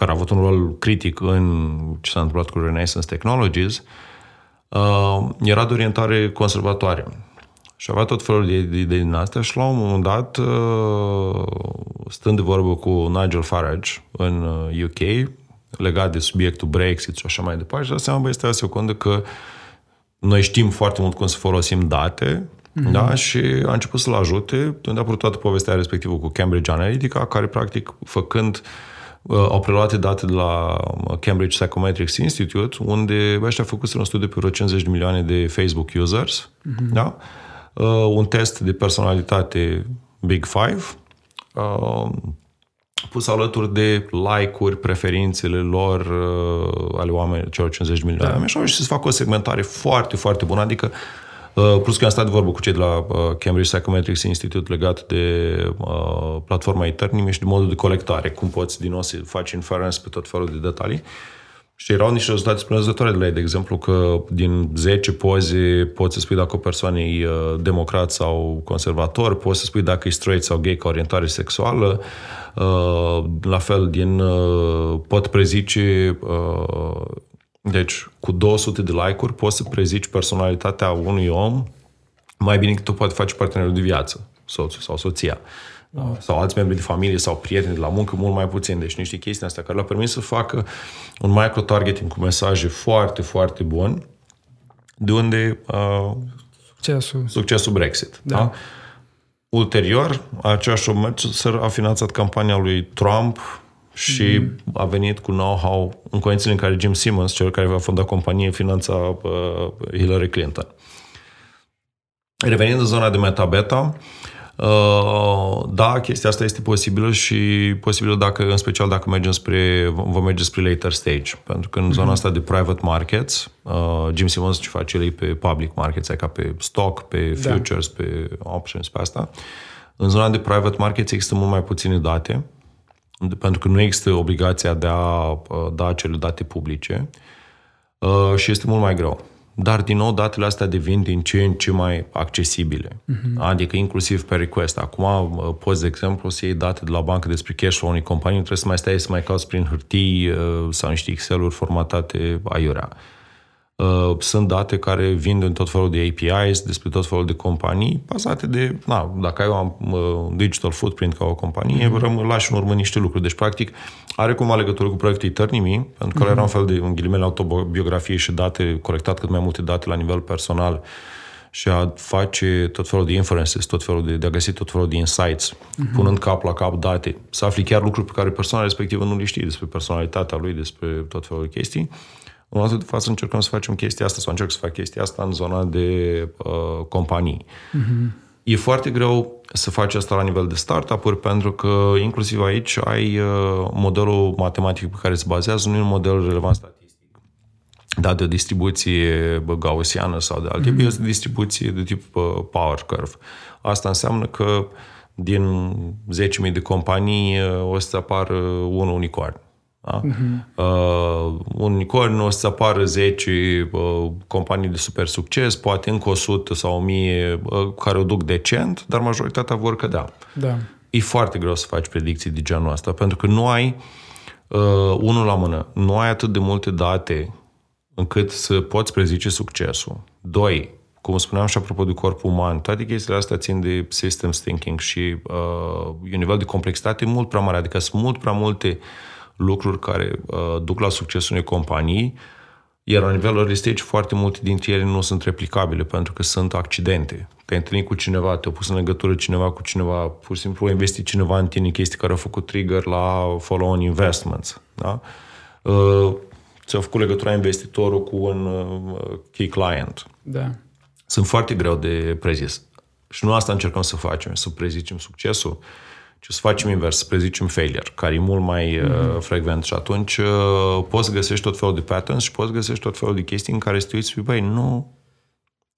care a avut un rol critic în ce s-a întâmplat cu Renaissance Technologies, uh, era de orientare conservatoare. Și avea tot felul de idei din astea și la un moment dat, uh, stând de vorbă cu Nigel Farage în UK, uh, legat de subiectul Brexit și așa mai departe, și a seama, băi, stai o secundă că noi știm foarte mult cum să folosim date, mm-hmm. da? și a început să-l ajute, unde a apărut toată povestea respectivă cu Cambridge Analytica, care practic făcând uh, Uh, au preluat date de la uh, Cambridge Psychometrics Institute, unde ăștia au făcut un studiu pe vreo 50 de milioane de Facebook users, uh-huh. da? Uh, un test de personalitate Big Five, uh, pus alături de like-uri, preferințele lor uh, ale oamenilor, celor 50 de milioane da. și să facă o segmentare foarte, foarte bună, adică Uh, plus că am stat de vorbă cu cei de la uh, Cambridge Psychometrics Institute legat de uh, platforma Eternim și de modul de colectare, cum poți din nou să faci inference pe tot felul de detalii. Și erau niște rezultate splenezătoare de la ei, de exemplu că din 10 poze poți să spui dacă o persoană e democrat sau conservator, poți să spui dacă e straight sau gay ca orientare sexuală, la fel din pot prezice deci, cu 200 de like-uri poți să prezici personalitatea unui om mai bine decât tu poate face partenerul de viață, soțul sau soția. Da. Sau alți membri de familie sau prieteni de la muncă, mult mai puțin. Deci niște chestii astea care le-au permis să facă un micro-targeting cu mesaje foarte, foarte bun, de unde uh, succesul. succesul Brexit. Da. Da? Ulterior, aceeași a finanțat campania lui Trump și mm. a venit cu know-how în condițiile în care Jim Simmons, cel care va fonda companie, finanța uh, Hillary Clinton. Revenind în zona de metabeta, uh, Uh, da, chestia asta este posibilă și posibilă dacă, în special dacă mergem spre, vom merge spre later stage. Pentru că în zona mhm. asta de private markets, uh, Jim Simmons ce face el pe public markets, ca pe stock, pe da. futures, da. pe options, pe asta. În zona de private markets există mult mai puține date, pentru că nu există obligația de a uh, da acele date publice uh, și este mult mai greu. Dar, din nou, datele astea devin din ce în ce mai accesibile. Uh-huh. Adică inclusiv pe request. Acum uh, poți, de exemplu, să iei date de la bancă despre cash flow unei companii, nu trebuie să mai stai să mai cauți prin hârtii sau niște Excel-uri formatate aiurea. Uh, sunt date care vin din tot felul de APIs, despre tot felul de companii, bazate de, na, dacă ai un uh, digital footprint ca o companie, mm-hmm. rămân, lași în urmă niște lucruri. Deci, practic, are cumva legătură cu proiectul Eternimi, pentru că mm-hmm. era un fel de, în ghilimele, autobiografie și date, colectat cât mai multe date la nivel personal și a face tot felul de inferences, tot felul de, de a găsi tot felul de insights, mm-hmm. punând cap la cap date, să afli chiar lucruri pe care persoana respectivă nu le știe despre personalitatea lui, despre tot felul de chestii. În momentul de față încercăm să facem chestia asta sau încerc să fac chestia asta în zona de uh, companii. Uh-huh. E foarte greu să faci asta la nivel de startup-uri pentru că inclusiv aici ai uh, modelul matematic pe care se bazează, nu e un model relevant statistic. Da, de o distribuție gaussiană sau de alte, mm-hmm. e o distribuție de tip uh, power curve. Asta înseamnă că din 10.000 de companii uh, o să apară un unicorn. Da? Uh-huh. Uh, un unicorn o să apară 10 uh, companii de super succes, poate încă 100 sau 1000 uh, care o duc decent, dar majoritatea vor cădea. Da. E foarte greu să faci predicții de genul ăsta, pentru că nu ai, uh, unul la mână, nu ai atât de multe date încât să poți prezice succesul. Doi, cum spuneam și apropo de corpul uman, toate chestiile astea țin de systems thinking și uh, e un nivel de complexitate mult prea mare, adică sunt mult prea multe uh, lucruri care uh, duc la succesul unei companii, iar la nivel early stage foarte multe dintre ele nu sunt replicabile pentru că sunt accidente. Te-ai întâlnit cu cineva, te-a pus în legătură cineva cu cineva, pur și simplu a investit cineva în tine chestii care au făcut trigger la follow-on investments. Da? Uh, ți-a făcut legătura investitorul cu un uh, key client. Da. Sunt foarte greu de prezis. Și nu asta încercăm să facem, să prezicem succesul, ci să facem invers, să prezicem failure, care e mult mai mm-hmm. uh, frecvent și atunci uh, poți să găsești tot felul de patterns și poți să găsești tot felul de chestii în care să te uiți, băi, nu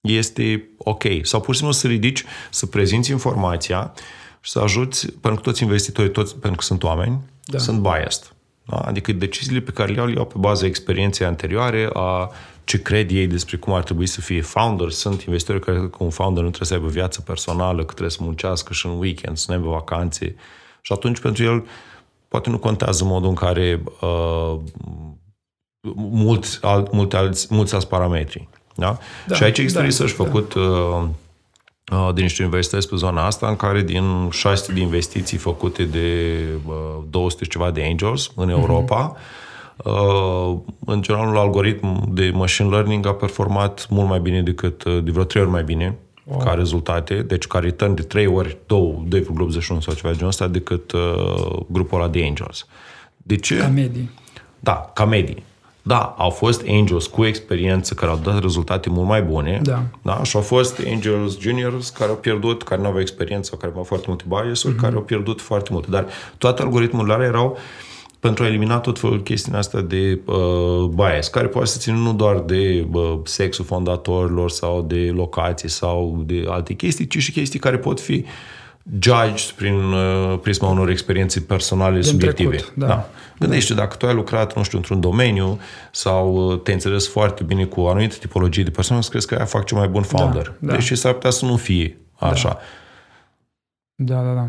este ok. Sau pur și simplu să ridici, să prezinți informația și să ajuți, pentru că toți investitorii, toți, pentru că sunt oameni, da. sunt biased. Da? Adică deciziile pe care le iau, le iau pe baza experienței anterioare, a ce cred ei despre cum ar trebui să fie founder. Sunt investitori care cred că un founder nu trebuie să aibă viață personală, că trebuie să muncească și în weekend, să nu aibă vacanțe. Și atunci pentru el poate nu contează modul în care uh, mulți, alt, multe alți, mulți alți parametri. Da? Da, și aici există da, research da. făcut uh, uh, din niște universități pe zona asta, în care din 600 de investiții făcute de uh, 200 ceva de angels în Europa, mm-hmm Uh, în general, algoritm de machine learning a performat mult mai bine decât, uh, de vreo trei ori mai bine wow. ca rezultate, deci ca return de trei ori, 2,81 sau ceva de genul ăsta, decât uh, grupul ăla de angels. De ce? Ca medii. Da, ca medii. Da, au fost angels cu experiență care au dat rezultate mult mai bune. Da. da? Și au fost angels juniors care au pierdut, care nu aveau experiență, care au foarte multe bias-uri, mm-hmm. care au pierdut foarte multe. Dar toate algoritmurile alea erau uh, pentru a elimina tot felul chestiunea asta de uh, bias, care poate să țină nu doar de uh, sexul fondatorilor sau de locații sau de alte chestii, ci și chestii care pot fi judged prin uh, prisma unor experiențe personale Din subiective. Trecut, da. da. Gândește, da. dacă tu ai lucrat, nu știu, într-un domeniu sau uh, te înțeles foarte bine cu o anumită tipologie de persoană, să crezi că aia fac cel mai bun da, founder. Da, da. Deci s-ar putea să nu fie așa. Da, da, da. da.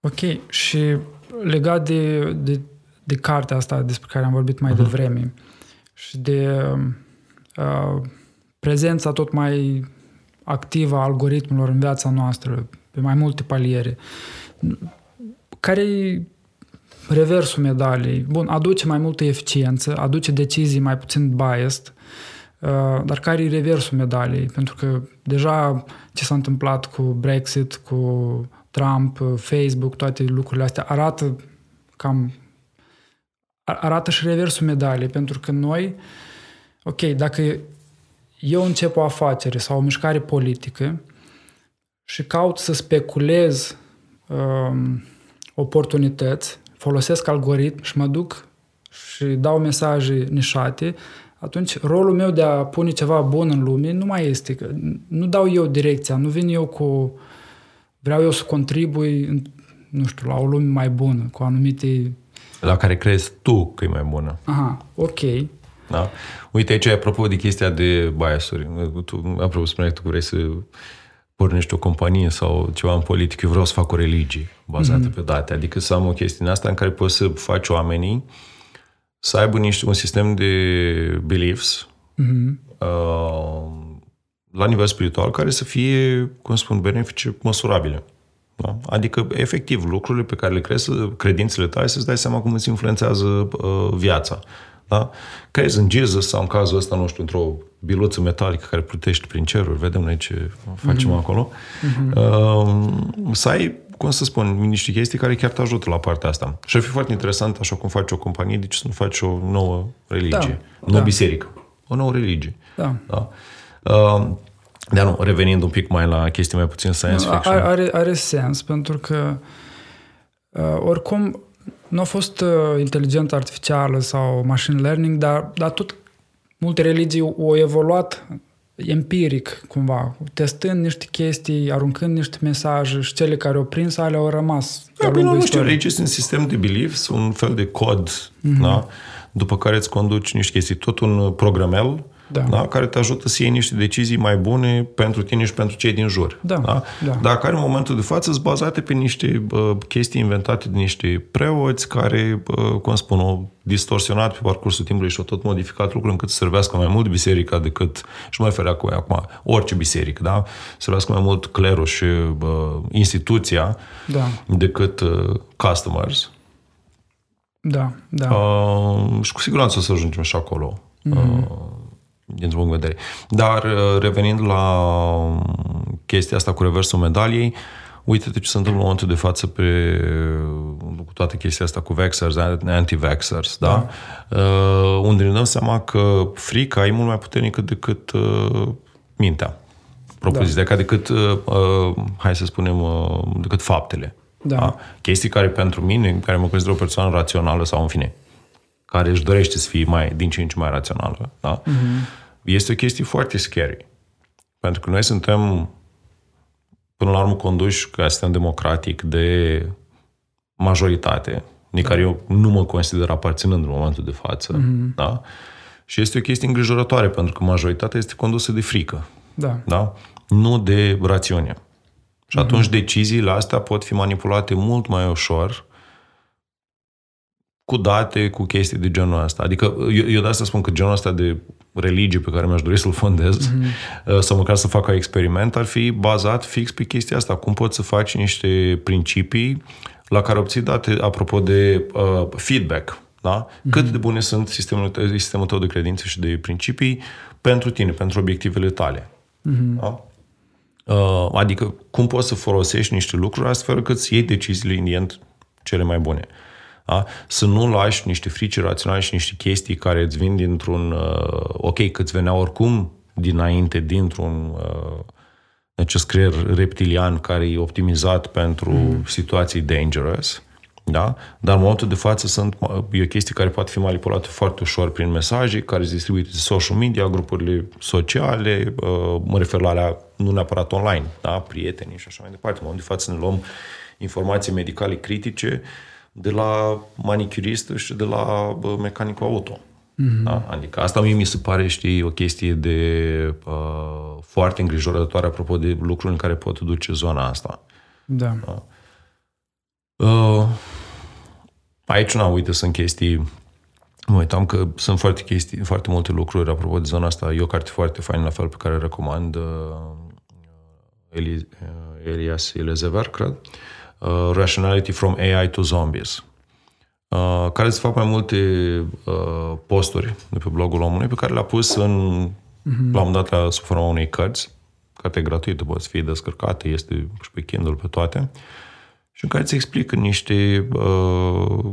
Ok, și legat de, de, de cartea asta despre care am vorbit mai uh-huh. devreme și de uh, prezența tot mai activă a algoritmelor în viața noastră, pe mai multe paliere, care e reversul medaliei? Bun, aduce mai multă eficiență, aduce decizii mai puțin biased, uh, dar care e reversul medaliei? Pentru că deja ce s-a întâmplat cu Brexit, cu Trump, Facebook, toate lucrurile astea arată cam arată și reversul medaliei, pentru că noi, ok, dacă eu încep o afacere sau o mișcare politică și caut să speculez um, oportunități, folosesc algoritm și mă duc și dau mesaje nișate, atunci rolul meu de a pune ceva bun în lume nu mai este. Că nu dau eu direcția, nu vin eu cu... Vreau eu să contribui, nu știu, la o lume mai bună, cu anumite... La care crezi tu că e mai bună. Aha, ok. Da? Uite aici, apropo de chestia de biasuri, tu, apropo, spuneai tu că vrei să pornești o companie sau ceva în politică, eu vreau să fac o religie bazată mm-hmm. pe date. Adică să am o chestie în asta în care poți să faci oamenii să aibă niște, un sistem de beliefs mm-hmm. uh, la nivel spiritual care să fie, cum spun, benefice măsurabile. Da? Adică, efectiv, lucrurile pe care le crezi, credințele tale, să-ți dai seama cum îți influențează uh, viața. Da? Crezi în Jesus sau în cazul ăsta, nu știu, într-o biluță metalică care plutește prin ceruri, vedem noi ce facem mm-hmm. acolo, mm-hmm. Uh, să ai, cum să spun, niște chestii care chiar te ajută la partea asta. Și ar fi foarte interesant, așa cum faci o companie, de ce să nu faci o nouă religie, da, nu da. biserică, o nouă religie. Da. da? Uh, dar nu, revenind un pic mai la chestii mai puțin science fiction. Are, are sens, pentru că uh, oricum nu a fost uh, inteligență artificială sau machine learning, dar, dar tot multe religii au evoluat empiric, cumva, testând niște chestii, aruncând niște mesaje și cele care au prins, alea au rămas. Da, bine, nu știu, religii sunt sistem de beliefs, un fel de cod, mm-hmm. da? după care îți conduci niște chestii. Tot un programel da. Da? care te ajută să iei niște decizii mai bune pentru tine și pentru cei din jur. Da. Da? Da. Dar care în momentul de față sunt bazate pe niște uh, chestii inventate de niște preoți care, uh, cum spun, au distorsionat pe parcursul timpului și au tot modificat lucruri încât să servească mai mult biserica decât, și mai ferea cu acum, orice biserică, da? Servească mai mult clerul și uh, instituția da. decât uh, customers. Da, da. Uh, și cu siguranță o să ajungem și acolo. Mm-hmm. Uh, dintr-un punct de vedere. Dar uh, revenind la um, chestia asta cu reversul medaliei, uite-te ce se întâmplă în momentul de față pe, cu toată chestia asta cu vaxxers, anti-vaxxers, da? da? Uh, unde ne dăm seama că frica e mult mai puternică decât uh, mintea propoziția, da. decât, uh, uh, hai să spunem, uh, decât faptele. Da. da. Chestii care pentru mine, care mă consider o persoană rațională sau în fine, care își dorește să fie mai, din ce în ce mai rațională, da? Uh-huh este o chestie foarte scary. Pentru că noi suntem, până la urmă, conduși ca sistem democratic de majoritate, din care eu nu mă consider aparținând în momentul de față. Mm-hmm. Da? Și este o chestie îngrijorătoare, pentru că majoritatea este condusă de frică. Da. Da? Nu de rațiune. Și atunci mm-hmm. deciziile astea pot fi manipulate mult mai ușor cu date, cu chestii de genul ăsta. Adică eu, eu de asta spun că genul ăsta de religie pe care mi-aș dori să-l fondez mm-hmm. sau măcar să fac ca experiment ar fi bazat fix pe chestia asta. Cum poți să faci niște principii la care obții date apropo de uh, feedback. Da? Mm-hmm. Cât de bune sunt sistemul, sistemul tău de credințe și de principii pentru tine, pentru obiectivele tale. Mm-hmm. Da? Uh, adică cum poți să folosești niște lucruri astfel cât să iei deciziile în cele mai bune. Uh, da? Să nu lași niște frici raționale și niște chestii care îți vin dintr-un... Uh, ok, că îți venea oricum dinainte dintr-un uh, acest creier reptilian care e optimizat pentru mm. situații dangerous, da? Dar în momentul de față sunt, e o chestie care poate fi manipulată foarte ușor prin mesaje care se distribuite de social media, grupurile sociale, uh, mă refer la alea nu neapărat online, da? prietenii și așa mai departe. În momentul de față ne luăm informații medicale critice uh, de la manicuristă și de la mecanicul auto. Mm-hmm. Da? Adică asta mie mi se pare, știi, o chestie de uh, foarte îngrijorătoare apropo de lucruri în care pot duce zona asta. Da. da? Uh, aici, na, uite, sunt chestii Mă uitam că sunt foarte chestii, foarte multe lucruri apropo de zona asta. E o carte foarte faină, la fel, pe care recomand uh, Eli, uh, Elias Elezever, cred. Uh, Uh, rationality from AI to Zombies, uh, care se fac mai multe uh, posturi de pe blogul omului pe care le-a pus în, mm-hmm. la un dat la sub forma unei cărți, carte gratuită, poate fi descărcată, este și pe Kindle, pe toate, și în care îți explică niște uh,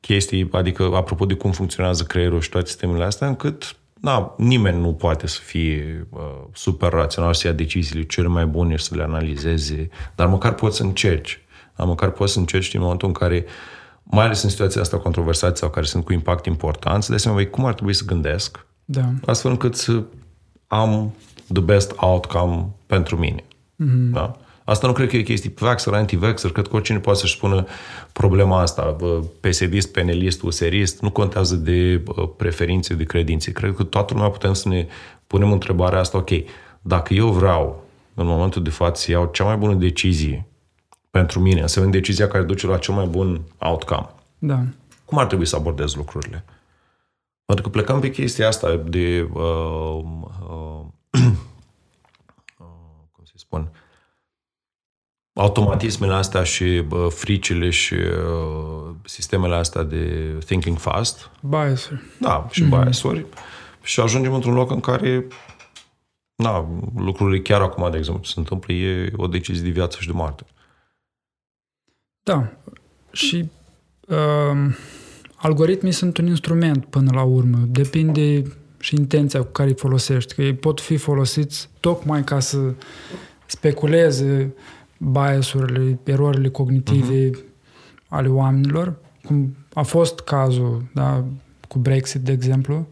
chestii, adică apropo de cum funcționează creierul și toate sistemele astea, încât da, nimeni nu poate să fie uh, super rațional, să ia deciziile cele mai bune și să le analizeze, dar măcar poți să încerci. Dar măcar poți să încerci în momentul în care, mai ales în situația asta controversată sau care sunt cu impact important, să dai seama, cum ar trebui să gândesc, Da. astfel încât să am the best outcome pentru mine. Mm-hmm. Da? Asta nu cred că e chestie vaxxer, anti-vaxxer, cred că oricine poate să-și spună problema asta, PSD-ist, penelist, userist, nu contează de preferințe, de credințe. Cred că toată lumea putem să ne punem întrebarea asta, ok, dacă eu vreau în momentul de față să iau cea mai bună decizie pentru mine, să vin decizia care duce la cel mai bun outcome, Da. cum ar trebui să abordez lucrurile? Pentru că plecăm pe chestia asta de, uh, uh, uh, cum să spun, automatismele astea și uh, fricile și uh, sistemele astea de thinking fast, Bias. da, și mm-hmm. bias-uri, și ajungem într-un loc în care da, lucrurile chiar acum, de exemplu, ce se întâmplă, e o decizie de viață și de moarte. Da. Și uh, algoritmii sunt un instrument până la urmă. Depinde și intenția cu care îi folosești. Că ei pot fi folosiți tocmai ca să speculeze biasurile, erorile cognitive uh-huh. ale oamenilor, cum a fost cazul da, cu Brexit, de exemplu,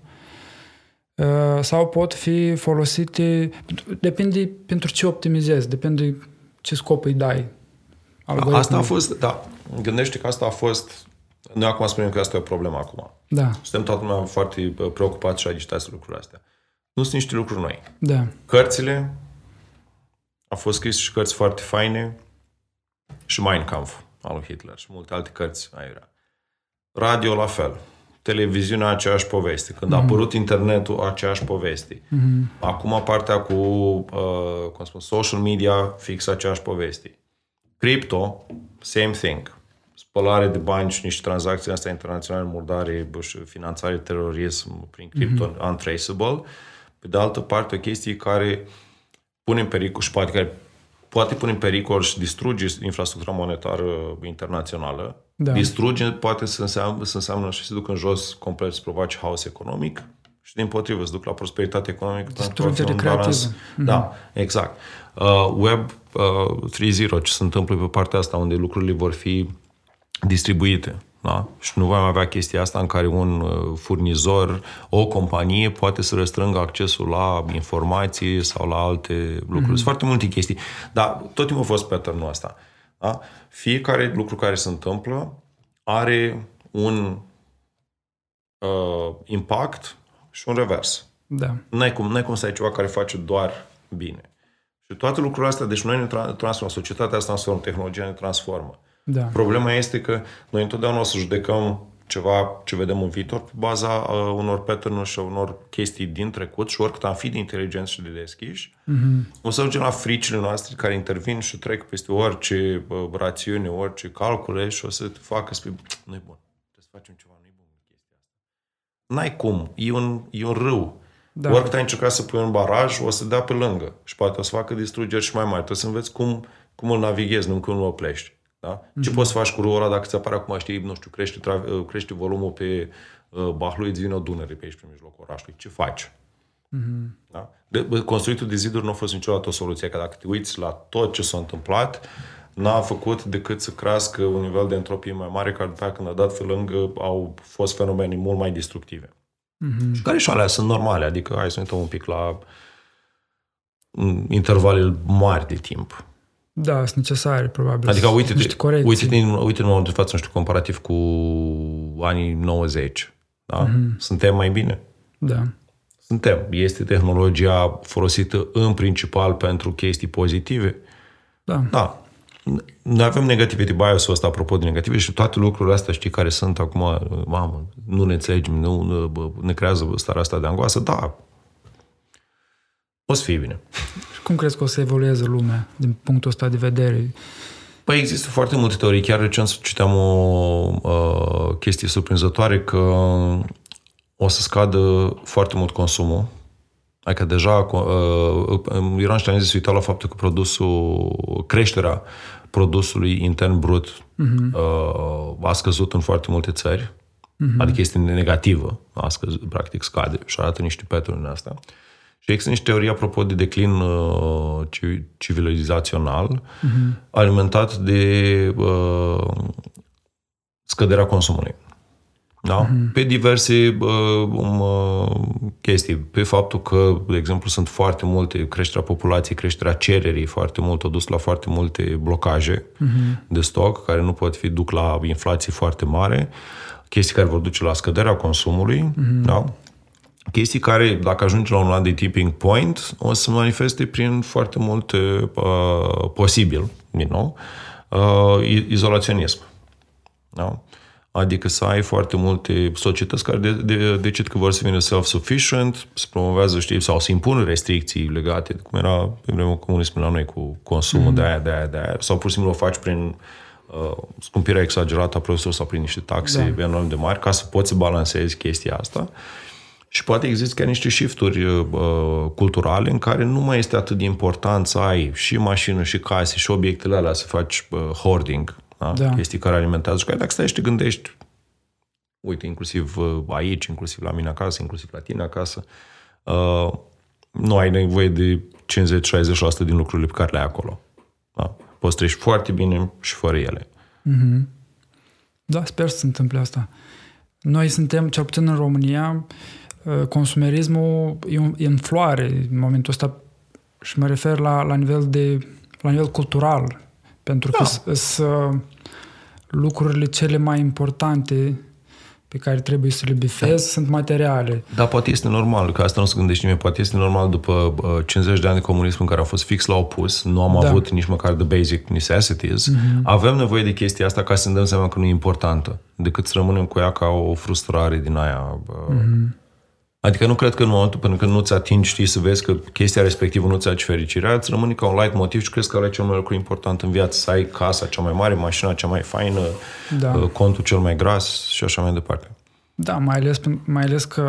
uh, sau pot fi folosite, depinde pentru ce optimizezi, depinde ce scop îi dai. Algoritmul. Asta a fost, da, gândește că asta a fost, noi acum spunem că asta e o problemă acum. Da. Suntem toată lumea foarte preocupați și agitați lucrurile astea. Nu sunt niște lucruri noi. Da. Cărțile, au fost scris și cărți foarte faine și Mein Kampf al lui Hitler și multe alte cărți aiurea. Radio la fel. Televiziunea aceeași poveste. Când mm-hmm. a apărut internetul, aceeași poveste. Mm-hmm. Acum partea cu, uh, cum spun, social media, fix aceeași poveste. Crypto, same thing. Spălare de bani și niște tranzacții astea internaționale murdare și finanțare terorism prin cripto mm-hmm. untraceable. Pe de altă parte, o chestie care pune în pericol și poate, care poate pune în pericol și distruge infrastructura monetară internațională. Da. Distruge poate să înseamnă, să înseamnă și să ducă în jos complet, să provoace haos economic și din potrivă să duc la prosperitate economică. Distrugere creativă. Mm-hmm. Da, exact. Uh, Web uh, 3.0, ce se întâmplă pe partea asta, unde lucrurile vor fi distribuite. Da? Și nu vom avea chestia asta în care un uh, furnizor, o companie poate să restrângă accesul la informații sau la alte lucruri. Mm-hmm. Sunt foarte multe chestii. Dar tot timpul a fost pattern-ul ăsta. Da? Fiecare lucru care se întâmplă are un uh, impact și un revers. Da. N-ai cum, n-ai cum să ai ceva care face doar bine. Și toate lucrurile astea, deci noi ne transformăm, societatea asta transformă, tehnologia ne transformă. Da. Problema este că noi întotdeauna o să judecăm ceva ce vedem în viitor pe baza uh, unor pattern și unor chestii din trecut și oricât am fi de inteligenți și de deschiși, mm-hmm. o să ajungem la fricile noastre care intervin și trec peste orice uh, rațiune, orice calcule și o să te facă să spui, nu-i bun, trebuie să facem ceva, nu-i bun chestia asta. N-ai cum, e un, e un râu. Da. Oricât ai încercat să pui un baraj, o să dea pe lângă și poate o să facă distrugeri și mai mari. Trebuie să înveți cum, cum îl navighezi, nu cum îl oprești. Da? Mm-hmm. Ce poți să faci cu râul ăla dacă ți apare acum, știi, nu știu, crește, tra- uh, crește volumul pe uh, Bahlui, îți vine o Dunăre pe aici, pe mijlocul orașului. Ce faci? Mm-hmm. Da? De, construitul de ziduri nu a fost niciodată o soluție, că dacă te uiți la tot ce s-a întâmplat, n-a făcut decât să crească un nivel de entropie mai mare, care după când a dat pe lângă au fost fenomene mult mai destructive. Mm-hmm. Și care și alea sunt normale, adică hai să ne uităm un pic la mm, intervale mari de timp. Da, sunt necesare, probabil. Adică uite, uite, uite, uite în momentul de față, nu știu, comparativ cu anii 90. Da? Mm-hmm. Suntem mai bine? Da. Suntem. Este tehnologia folosită în principal pentru chestii pozitive? Da. Da. Noi avem negativity bias-ul ăsta, apropo de negative, și toate lucrurile astea, știi, care sunt acum, mamă, nu ne înțelegem, nu, nu ne creează starea asta de angoasă, da, o să fie bine. Și cum crezi că o să evolueze lumea din punctul ăsta de vedere? Păi există foarte multe teorii. Chiar recent citeam o uh, chestie surprinzătoare că o să scadă foarte mult consumul. Adică deja uh, Iran și se uitau la faptul că produsul, creșterea produsului intern brut uh-huh. uh, a scăzut în foarte multe țări Mm-hmm. Adică este negativă, ască, practic scade și arată niște pattern în asta. Și există niște teorii apropo de declin uh, civilizațional mm-hmm. alimentat de uh, scăderea consumului. Da? Mm-hmm. Pe diverse uh, um, uh, chestii. Pe faptul că, de exemplu, sunt foarte multe, creșterea populației, creșterea cererii foarte mult, a dus la foarte multe blocaje mm-hmm. de stoc, care nu pot fi, duc la inflație foarte mare, chestii care vor duce la scăderea consumului. Mm-hmm. Da? Chestii care, dacă ajunge la un alt de tipping point, o să manifeste prin foarte multe uh, posibil, din nou, uh, izolaționism. Da? Adică să ai foarte multe societăți care de, de, decid că vor să vină self-sufficient, să promovează, știi, sau să impună restricții legate, cum era pe vremea comunismului la noi, cu consumul mm-hmm. de aia, de aia, de aia, sau pur și simplu o faci prin uh, scumpirea exagerată a produselor sau prin niște taxe da. enorm de mari, ca să poți să balancezi chestia asta. Și poate există chiar niște shifturi uh, culturale în care nu mai este atât de important să ai și mașină, și case, și obiectele alea, să faci uh, hoarding, da? Da. chestii care alimentează. Și care dacă stai și te gândești, uite, inclusiv uh, aici, inclusiv la mine acasă, inclusiv la tine acasă, uh, nu ai nevoie de 50-60% din lucrurile pe care le ai acolo. Da? Poți treci foarte bine și fără ele. Mm-hmm. Da, sper să se întâmple asta. Noi suntem, cel puțin în România, uh, consumerismul e în floare în momentul ăsta și mă refer la, la nivel de la nivel cultural. Pentru că da. sunt lucrurile cele mai importante pe care trebuie să le bifezi da. sunt materiale. Da, poate este normal, că asta nu se gândește nimeni, poate este normal după uh, 50 de ani de comunism în care am fost fix la opus, nu am da. avut nici măcar the basic necessities, mm-hmm. avem nevoie de chestia asta ca să ne dăm seama că nu e importantă, decât să rămânem cu ea ca o frustrare din aia. Uh, mm-hmm Adică nu cred că în momentul până când nu-ți atingi, știi, să vezi că chestia respectivă nu ți aduce fericirea, îți rămâne ca un light motiv și crezi că ăla e cel mai lucru important în viață, să ai casa cea mai mare, mașina cea mai faină, da. Uh, contul cel mai gras și așa mai departe. Da, mai ales, mai ales că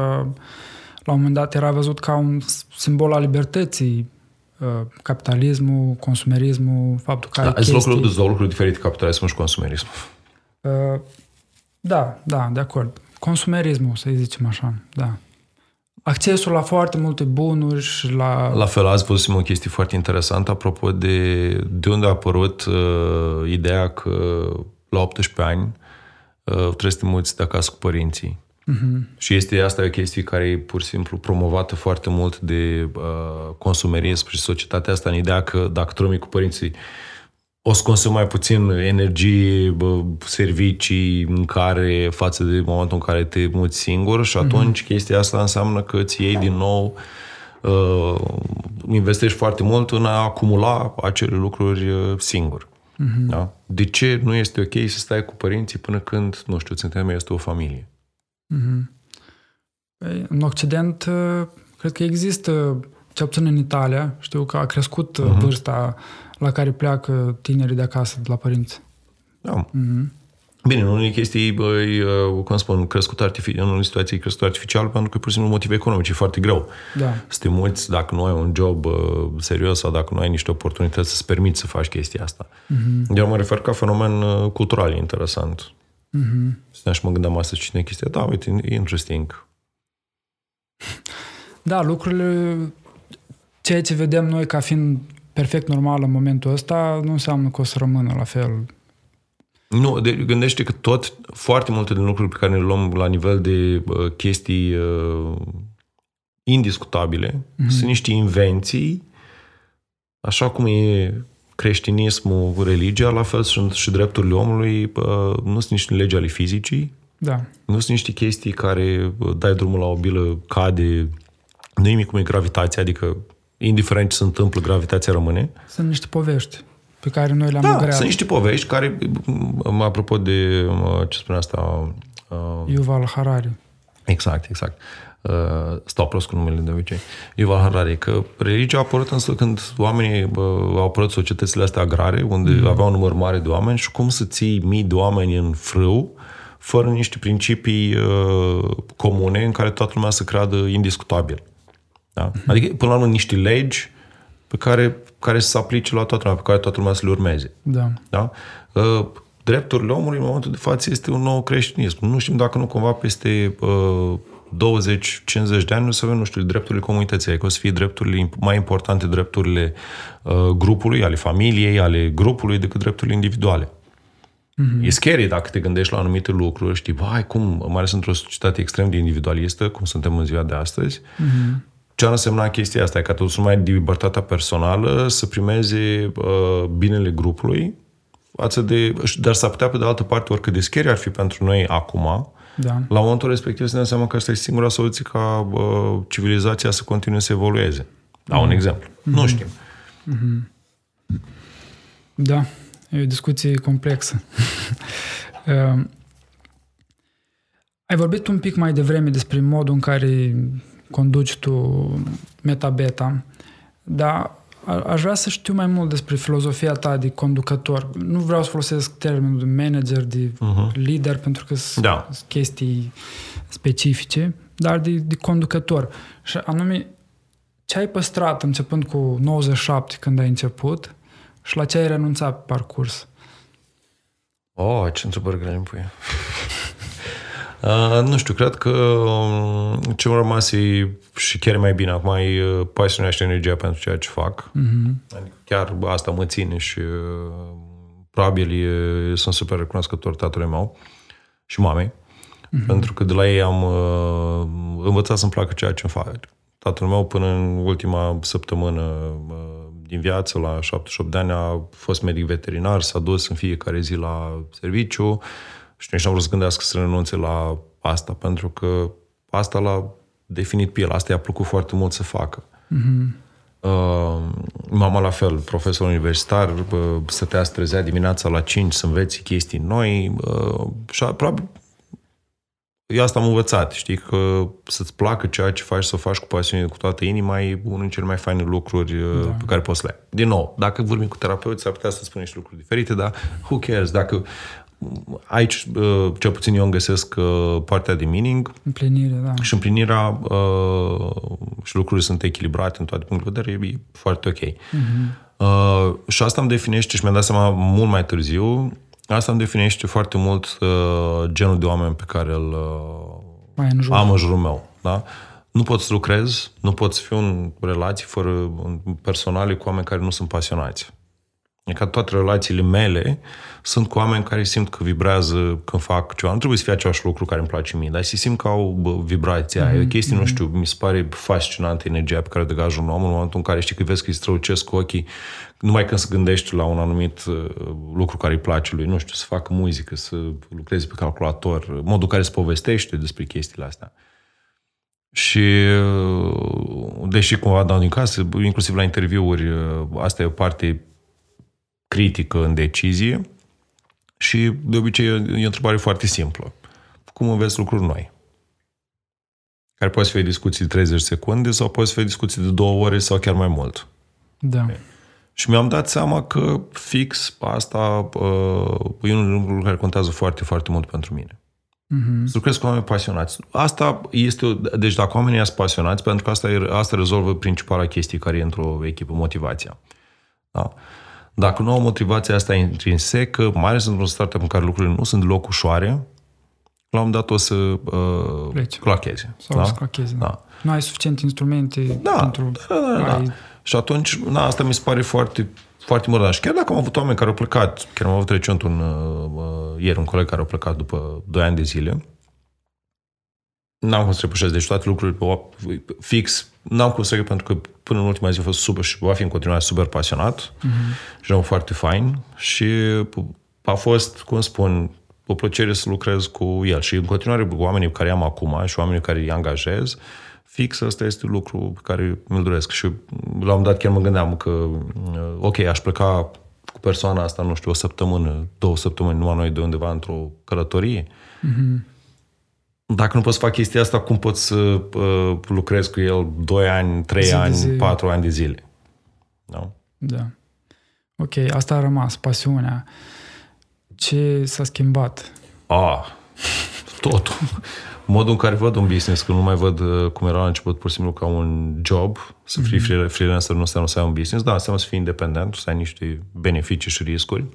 la un moment dat era văzut ca un simbol al libertății uh, capitalismul, consumerismul, faptul că da, ai chestii... lucruri, două lucruri diferite, capitalismul și consumerismul. Uh, da, da, de acord. Consumerismul, să zicem așa, da accesul la foarte multe bunuri și la... La fel, azi văzusem o chestie foarte interesantă apropo de de unde a apărut uh, ideea că la 18 ani uh, trebuie să te muți de acasă cu părinții. Uh-huh. Și este asta o chestie care e pur și simplu promovată foarte mult de uh, consumerism și societatea asta în ideea că dacă tu cu părinții o să consumi mai puțin energie, servicii, mâncare față de momentul în care te muți singur și atunci mm-hmm. chestia asta înseamnă că îți iei din nou uh, investești foarte mult în a acumula acele lucruri uh, singur. Mm-hmm. Da? De ce nu este ok să stai cu părinții până când, nu știu, suntem este o familie? Mm-hmm. Păi, în Occident, uh, cred că există, cel puțin în Italia, știu că a crescut mm-hmm. vârsta la care pleacă tinerii de acasă, de la părinți. Da. Mm-hmm. Bine, în unele chestii, băi, uh, cum spun, crescut artificial, în unele situații crescut artificial, pentru că pur și simplu motive economice, e foarte greu. Da. Să te muți dacă nu ai un job uh, serios sau dacă nu ai niște oportunități să-ți permiți să faci chestia asta. Mm-hmm. Eu mă refer ca fenomen uh, cultural interesant. Mm-hmm. Să și mă gândeam astăzi cine chestia. Da, uite, e interesting. Da, lucrurile, ceea ce vedem noi ca fiind perfect normal în momentul ăsta, nu înseamnă că o să rămână la fel. Nu, de, gândește că tot, foarte multe din lucruri pe care le luăm la nivel de uh, chestii uh, indiscutabile mm-hmm. sunt niște invenții, așa cum e creștinismul, religia, la fel sunt și drepturile omului, uh, nu sunt niște legi ale fizicii, da. nu sunt niște chestii care uh, dai drumul la o bilă, cade, nu e nimic cum e gravitația, adică indiferent ce se întâmplă, gravitația rămâne. Sunt niște povești pe care noi le-am da, creat. sunt niște povești care, apropo de ce spune asta... Uh, Yuval Harari. Exact, exact. Uh, stau prost cu numele de obicei. Yuval Harari, că religia a apărut însă când oamenii uh, au apărut societățile astea agrare, unde mm. aveau un număr mare de oameni și cum să ții mii de oameni în frâu, fără niște principii uh, comune în care toată lumea să creadă indiscutabil. Da? Uh-huh. Adică, până la urmă, niște legi pe care, care să se aplice la toată lumea, pe care toată lumea să le urmeze. Da. Da? Uh, drepturile omului în momentul de față este un nou creștinism. Nu știm dacă nu cumva peste uh, 20-50 de ani o să avem, nu știu, drepturile comunității, adică o să fie drepturile mai importante, drepturile uh, grupului, ale familiei, ale grupului, decât drepturile individuale. Mm-hmm. E scary dacă te gândești la anumite lucruri, știi, vai, cum, mai ales într-o societate extrem de individualistă, cum suntem în ziua de astăzi, mm-hmm. Ce ar însemna chestia asta? E ca totul mai de libertatea personală să primeze uh, binele grupului, față de, dar s-ar putea pe de altă parte, oricât de scary ar fi pentru noi acum, da. la momentul respectiv să ne dăm seama că asta e singura soluție ca uh, civilizația să continue să evolueze. Da, mm-hmm. un exemplu. Mm-hmm. Nu știm. Mm-hmm. Da. E o discuție complexă. uh, ai vorbit un pic mai devreme despre modul în care conduci tu metabeta, dar aș vrea să știu mai mult despre filozofia ta de conducător. Nu vreau să folosesc termenul de manager, de uh-huh. lider, pentru că sunt da. chestii specifice, dar de, de conducător. Și anume, ce ai păstrat începând cu 97 când ai început și la ce ai renunțat pe parcurs? Oh, ce întrebări grele îmi pui. uh, nu știu, cred că um, ce m-a rămas e și chiar mai bine acum e uh, pasiunea și energia pentru ceea ce fac. Mm-hmm. Adică chiar asta mă ține și uh, probabil e, sunt super recunoscător tatălui meu și mamei. Mm-hmm. Pentru că de la ei am uh, învățat să-mi placă ceea ce îmi fac. Tatăl meu până în ultima săptămână uh, din viață, la 78 de ani, a fost medic veterinar, s-a dus în fiecare zi la serviciu și nici n-am vrut să gândească să renunțe la asta, pentru că asta l-a definit pe el, asta i-a plăcut foarte mult să facă. Mm-hmm. Uh, mama la fel, profesor universitar, uh, stătea să trezea dimineața la 5 să înveți chestii noi uh, și a, probabil eu asta am învățat, știi, că să-ți placă ceea ce faci, să o faci cu pasiune, cu toată inima, e unul din cele mai faine lucruri uh, da. pe care poți să le ai. Din nou, dacă vorbim cu terapeuți, s-ar putea să spun niște lucruri diferite, dar who cares? Dacă aici, uh, cel puțin eu îmi găsesc uh, partea de meaning. Împlinire, da. Și împlinirea și lucrurile sunt echilibrate în toate punctele de vedere, e foarte ok. Uh-huh. Și asta îmi definește și mi-am dat seama mult mai târziu, Asta îmi definește foarte mult uh, genul de oameni pe care îl uh, în jur. am în jurul meu. Da? Nu pot să lucrez, nu pot să fiu în relații fără personale cu oameni care nu sunt pasionați. E ca toate relațiile mele sunt cu oameni care simt că vibrează când fac ceva. Nu trebuie să fie același lucru care îmi place mie, dar să simt că au bă, vibrația mm-hmm. E o mhm, chestie, mm-hmm. nu mhm. știu, mi se pare fascinantă energia pe care o degajă un om în momentul în care știi că vezi că îi strălucesc cu ochii numai când se gândești la un anumit uh, lucru care îi place lui, nu știu, să facă muzică, să lucreze pe calculator, modul în care se povestește despre chestiile astea. Și uh, deși cumva dau din casă, inclusiv la interviuri, uh, asta e o parte critică în decizie și de obicei e o întrebare foarte simplă. Cum înveți lucruri noi? Care poate fi discuții de 30 secunde sau poate fi discuții de două ore sau chiar mai mult. Da. Okay. Și mi-am dat seama că fix asta uh, e unul din lucrurile care contează foarte, foarte mult pentru mine. Mm-hmm. Să lucrez cu oameni pasionați. Asta este, deci dacă oamenii sunt pasionați, pentru că asta, e, asta rezolvă principala chestie care e într-o echipă, motivația. Da? Dacă nu au motivația asta intrinsecă, mai ales într-un startup în care lucrurile nu sunt deloc ușoare, la un dat o să uh, clacheze. Sau da? să clacheze, da. da. Nu ai suficient instrumente da, pentru... Da, da, da. Ai... da. Și atunci, na, asta mi se pare foarte, foarte mărdan. Și chiar dacă am avut oameni care au plecat, chiar am avut recent un, uh, uh ieri un coleg care a plecat după 2 ani de zile, n-am cum să repușesc. Deci toate lucrurile fix, n-am cum să repușesc pentru că până în ultima zi a fost super și va fi în continuare super pasionat mm-hmm. și un foarte fain și a fost, cum spun, o plăcere să lucrez cu el și în continuare cu oamenii care am acum și oamenii care îi angajez, uh, fix ăsta este lucru pe care mi-l doresc. Și la un dat chiar mă gândeam că, uh, ok, aș pleca cu persoana asta, nu știu, o săptămână, două săptămâni, numai noi de undeva într-o călătorie. Mm-hmm. Dacă nu pot să fac chestia asta, cum pot să uh, lucrez cu el 2 ani, 3 zi ani, 4 ani de zile? Da? Da. Ok, asta a rămas, pasiunea. Ce s-a schimbat? Ah, totul modul în care văd un business, că nu mai văd uh, cum era la început pur și simplu ca un job, să fii mm-hmm. freelancer nu înseamnă să ai un business, da, înseamnă să fii independent, să ai niște beneficii și riscuri.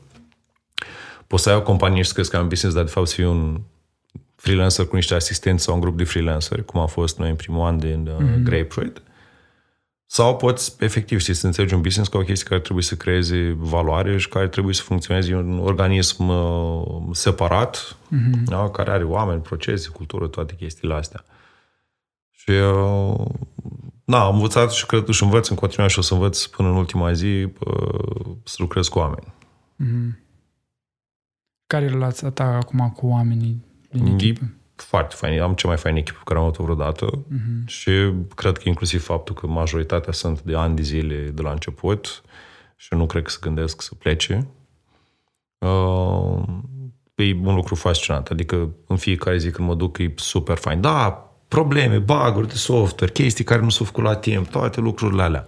poți să ai o companie și să crezi că ai un business, dar de fapt să fii un freelancer cu niște asistenți sau un grup de freelanceri, cum a fost noi în primul an din uh, mm-hmm. Grapefruit. Sau poți, efectiv, știi, să înțelegi un business ca o chestie care trebuie să creeze valoare și care trebuie să funcționeze un organism uh, separat, mm-hmm. da? care are oameni, procese, cultură, toate chestiile astea. Și uh, da, am învățat și cred și învăț în continuare și o să învăț până în ultima zi uh, să lucrez cu oameni. Mm-hmm. Care e relația ta acum cu oamenii din echipă? E foarte fain. Am cea mai faină echipă pe care am avut-o vreodată uh-huh. și cred că inclusiv faptul că majoritatea sunt de ani de zile de la început și nu cred că se gândesc să plece. Uh, e un lucru fascinant. Adică în fiecare zi când mă duc e super fain. Da, probleme, bug de software, chestii care nu s-au făcut la timp, toate lucrurile alea.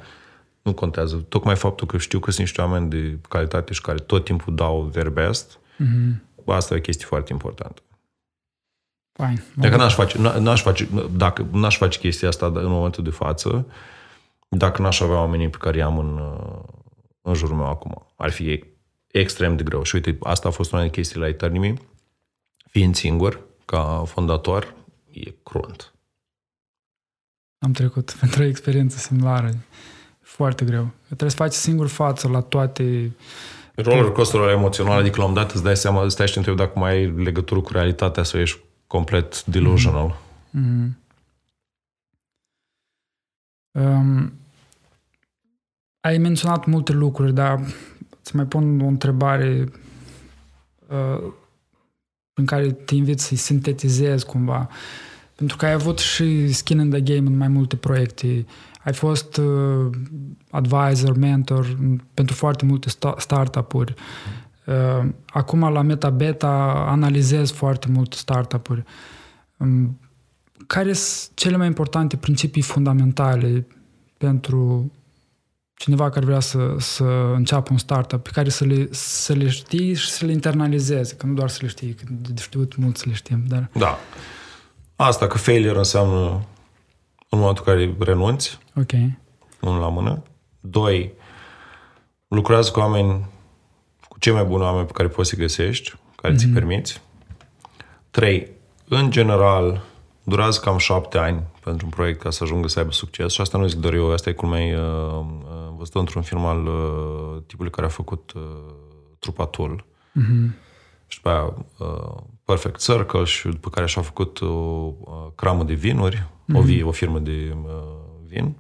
Nu contează. Tocmai faptul că știu că sunt niște oameni de calitate și care tot timpul dau their best, uh-huh. asta e o chestie foarte importantă. Fine. Dacă n-aș face, n-aș face, dacă n-aș face chestia asta în momentul de față, dacă n-aș avea oamenii pe care i-am în, în jurul meu acum, ar fi extrem de greu. Și uite, asta a fost una din chestiile la Eternimi. Fiind singur, ca fondator, e crunt. Am trecut pentru o experiență similară. Foarte greu. Trebuie să faci singur față la toate roller coaster emoțional, adică la un dat îți dai seama, stai și te întrebi dacă mai ai legătură cu realitatea sau ești complet delusional. Mm-hmm. Um, ai menționat multe lucruri, dar îți mai pun o întrebare uh, în care te invit să-i sintetizezi cumva. Pentru că ai avut și skin in the game în mai multe proiecte. Ai fost uh, advisor, mentor pentru foarte multe sta- startup-uri. Uh, acum la Meta Beta analizez foarte mult startup-uri. Um, care sunt cele mai importante principii fundamentale pentru cineva care vrea să, să înceapă un startup, pe care să le, să le știi și să le internalizeze, că nu doar să le știi, că de știut mult să le știm. Dar... Da. Asta că failure înseamnă în momentul în care renunți. Ok. Unul la mână. Doi, lucrează cu oameni cei mai buni oameni pe care poți să găsești, care mm-hmm. ți permiți. Trei, în general, durează cam șapte ani pentru un proiect ca să ajungă să aibă succes și asta nu zic doar eu, asta e cum ai uh, uh, văzut într-un film al uh, tipului care a făcut uh, trupatul. Mm-hmm. Și după aia uh, Perfect Circle și după care și-a făcut o uh, cramă de vinuri, mm-hmm. o, vie, o firmă de uh, vin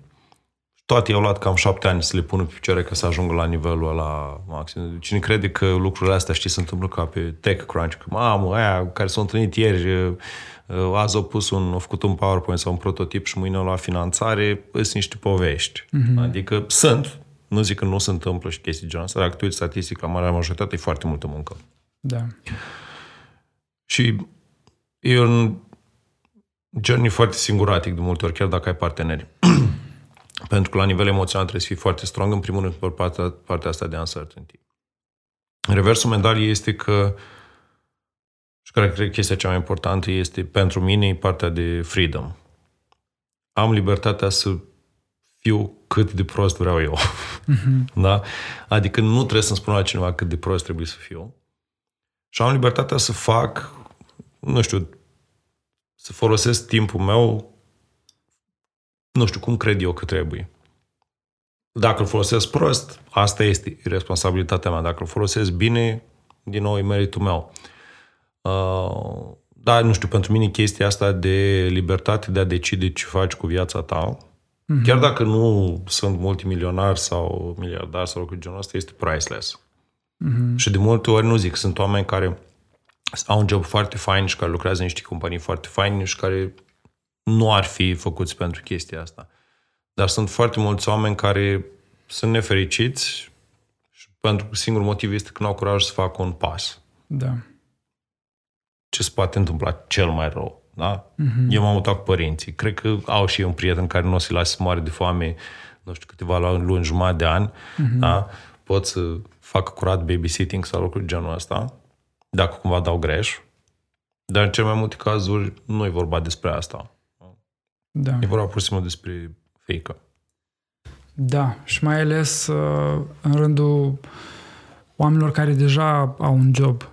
toate i-au luat cam șapte ani să le pună pe picioare ca să ajungă la nivelul ăla maxim. Cine crede că lucrurile astea, știi, se întâmplă ca pe TechCrunch, că mamă, aia care s-au întâlnit ieri, uh, azi au pus un, au făcut un PowerPoint sau un prototip și mâine au luat finanțare, sunt niște povești. Mm-hmm. Adică sunt, nu zic că nu se întâmplă și chestii genul ăsta, dar dacă tu uiți statistic, la marea majoritate e foarte multă muncă. Da. Și e un journey foarte singuratic de multe ori, chiar dacă ai parteneri. Pentru că la nivel emoțional trebuie să fii foarte strong, în primul rând, pe partea, partea asta de uncertainty. Reversul medaliei este că și care cred că chestia cea mai importantă este pentru mine partea de freedom. Am libertatea să fiu cât de prost vreau eu. Mm-hmm. da? Adică nu trebuie să-mi spun la cineva cât de prost trebuie să fiu. Și am libertatea să fac, nu știu, să folosesc timpul meu nu știu, cum cred eu că trebuie. Dacă îl folosesc prost, asta este responsabilitatea mea. Dacă îl folosesc bine, din nou e meritul meu. Uh, da, nu știu, pentru mine chestia asta de libertate de a decide ce faci cu viața ta, mm-hmm. chiar dacă nu sunt multimilionar sau miliardar sau lucruri genul ăsta, este priceless. Mm-hmm. Și de multe ori nu zic, sunt oameni care au un job foarte fain și care lucrează în niște companii foarte faine și care nu ar fi făcuți pentru chestia asta. Dar sunt foarte mulți oameni care sunt nefericiți și pentru că singurul motiv este că nu au curaj să facă un pas. Da. Ce se poate întâmpla cel mai rău, da? Mm-hmm. Eu m-am mutat cu părinții. Cred că au și un prieten care nu o să-i lase să moare de foame, nu știu, câteva luni, jumătate de ani, mm-hmm. da? Pot să facă curat babysitting sau lucruri genul ăsta, dacă cumva dau greș. Dar în cel mai multe cazuri nu e vorba despre asta. Da. E vorba pur și simplu despre fake Da, și mai ales uh, în rândul oamenilor care deja au un job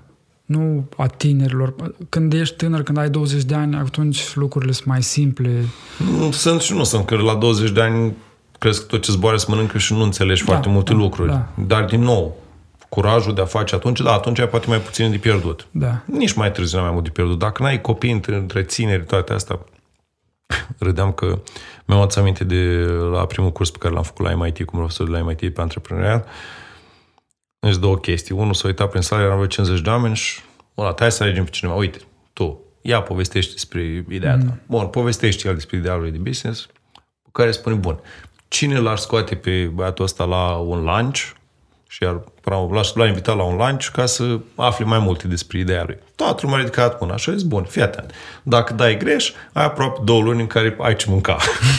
nu a tinerilor. Când ești tânăr, când ai 20 de ani, atunci lucrurile sunt mai simple. Nu sunt și nu sunt, că la 20 de ani crezi că tot ce zboare să mănâncă și nu înțelegi da, foarte multe da, lucruri. da. Dar, din nou, curajul de a face atunci, da, atunci ai poate mai puțin de pierdut. Da. Nici mai târziu n-ai mai mult de pierdut. Dacă n-ai copii între, între tineri, toate astea, râdeam că mi-am adus aminte de la primul curs pe care l-am făcut la MIT, cum profesor de la MIT pe antreprenoriat. Deci două chestii. Unul s-a uitat prin sală, eram vreo 50 de oameni și ăla, hai să alegem pe cineva. Uite, tu, ia povestește despre ideea ta. Bun, povestește el despre idealul lui de business, pe care spune, bun, cine l-ar scoate pe băiatul ăsta la un lunch și iar l-aș l-a invitat la un lunch ca să afli mai multe despre ideea lui. Toată lumea a ridicat mâna și a zis, bun, fii atent. Dacă dai greș, ai aproape două luni în care ai ce mânca.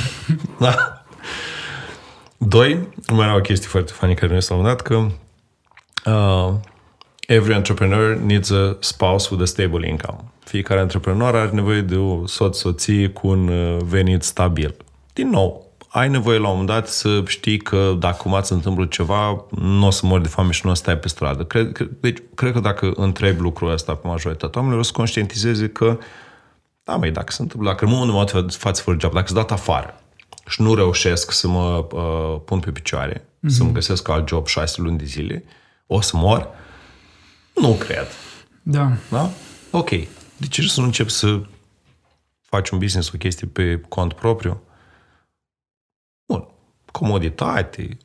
da? Doi, mai era o chestie foarte funny care mi s-a dat, că uh, every entrepreneur needs a spouse with a stable income. Fiecare antreprenor are nevoie de o soț-soție cu un uh, venit stabil. Din nou, ai nevoie la un moment dat să știi că dacă cumva se întâmplă ceva, nu o să mori de foame și nu o să stai pe stradă. Cred, că, deci, cred că dacă întrebi lucrul ăsta pe majoritatea oamenilor, o să conștientizeze că da, măi, dacă se întâmplă, dacă în momentul meu față fără job, dacă sunt dat afară și nu reușesc să mă uh, pun pe picioare, mm-hmm. să-mi găsesc alt job șase luni de zile, o să mor? Nu cred. Da. Da? Ok. De ce să nu încep să faci un business, o chestie pe cont propriu? Bun. Comoditate,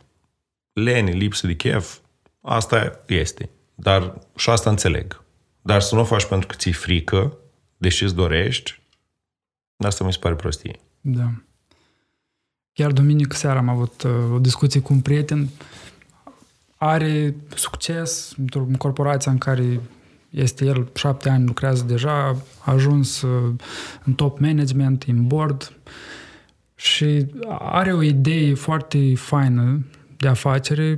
lene, lipsă de chef, asta este. Dar și asta înțeleg. Dar să nu o faci pentru că ți-e frică, deși îți dorești, asta mi se pare prostie. Da. Chiar duminică seara am avut uh, o discuție cu un prieten. Are succes într-o corporație în care este el șapte ani, lucrează deja, a ajuns uh, în top management, în board și are o idee foarte faină de afacere,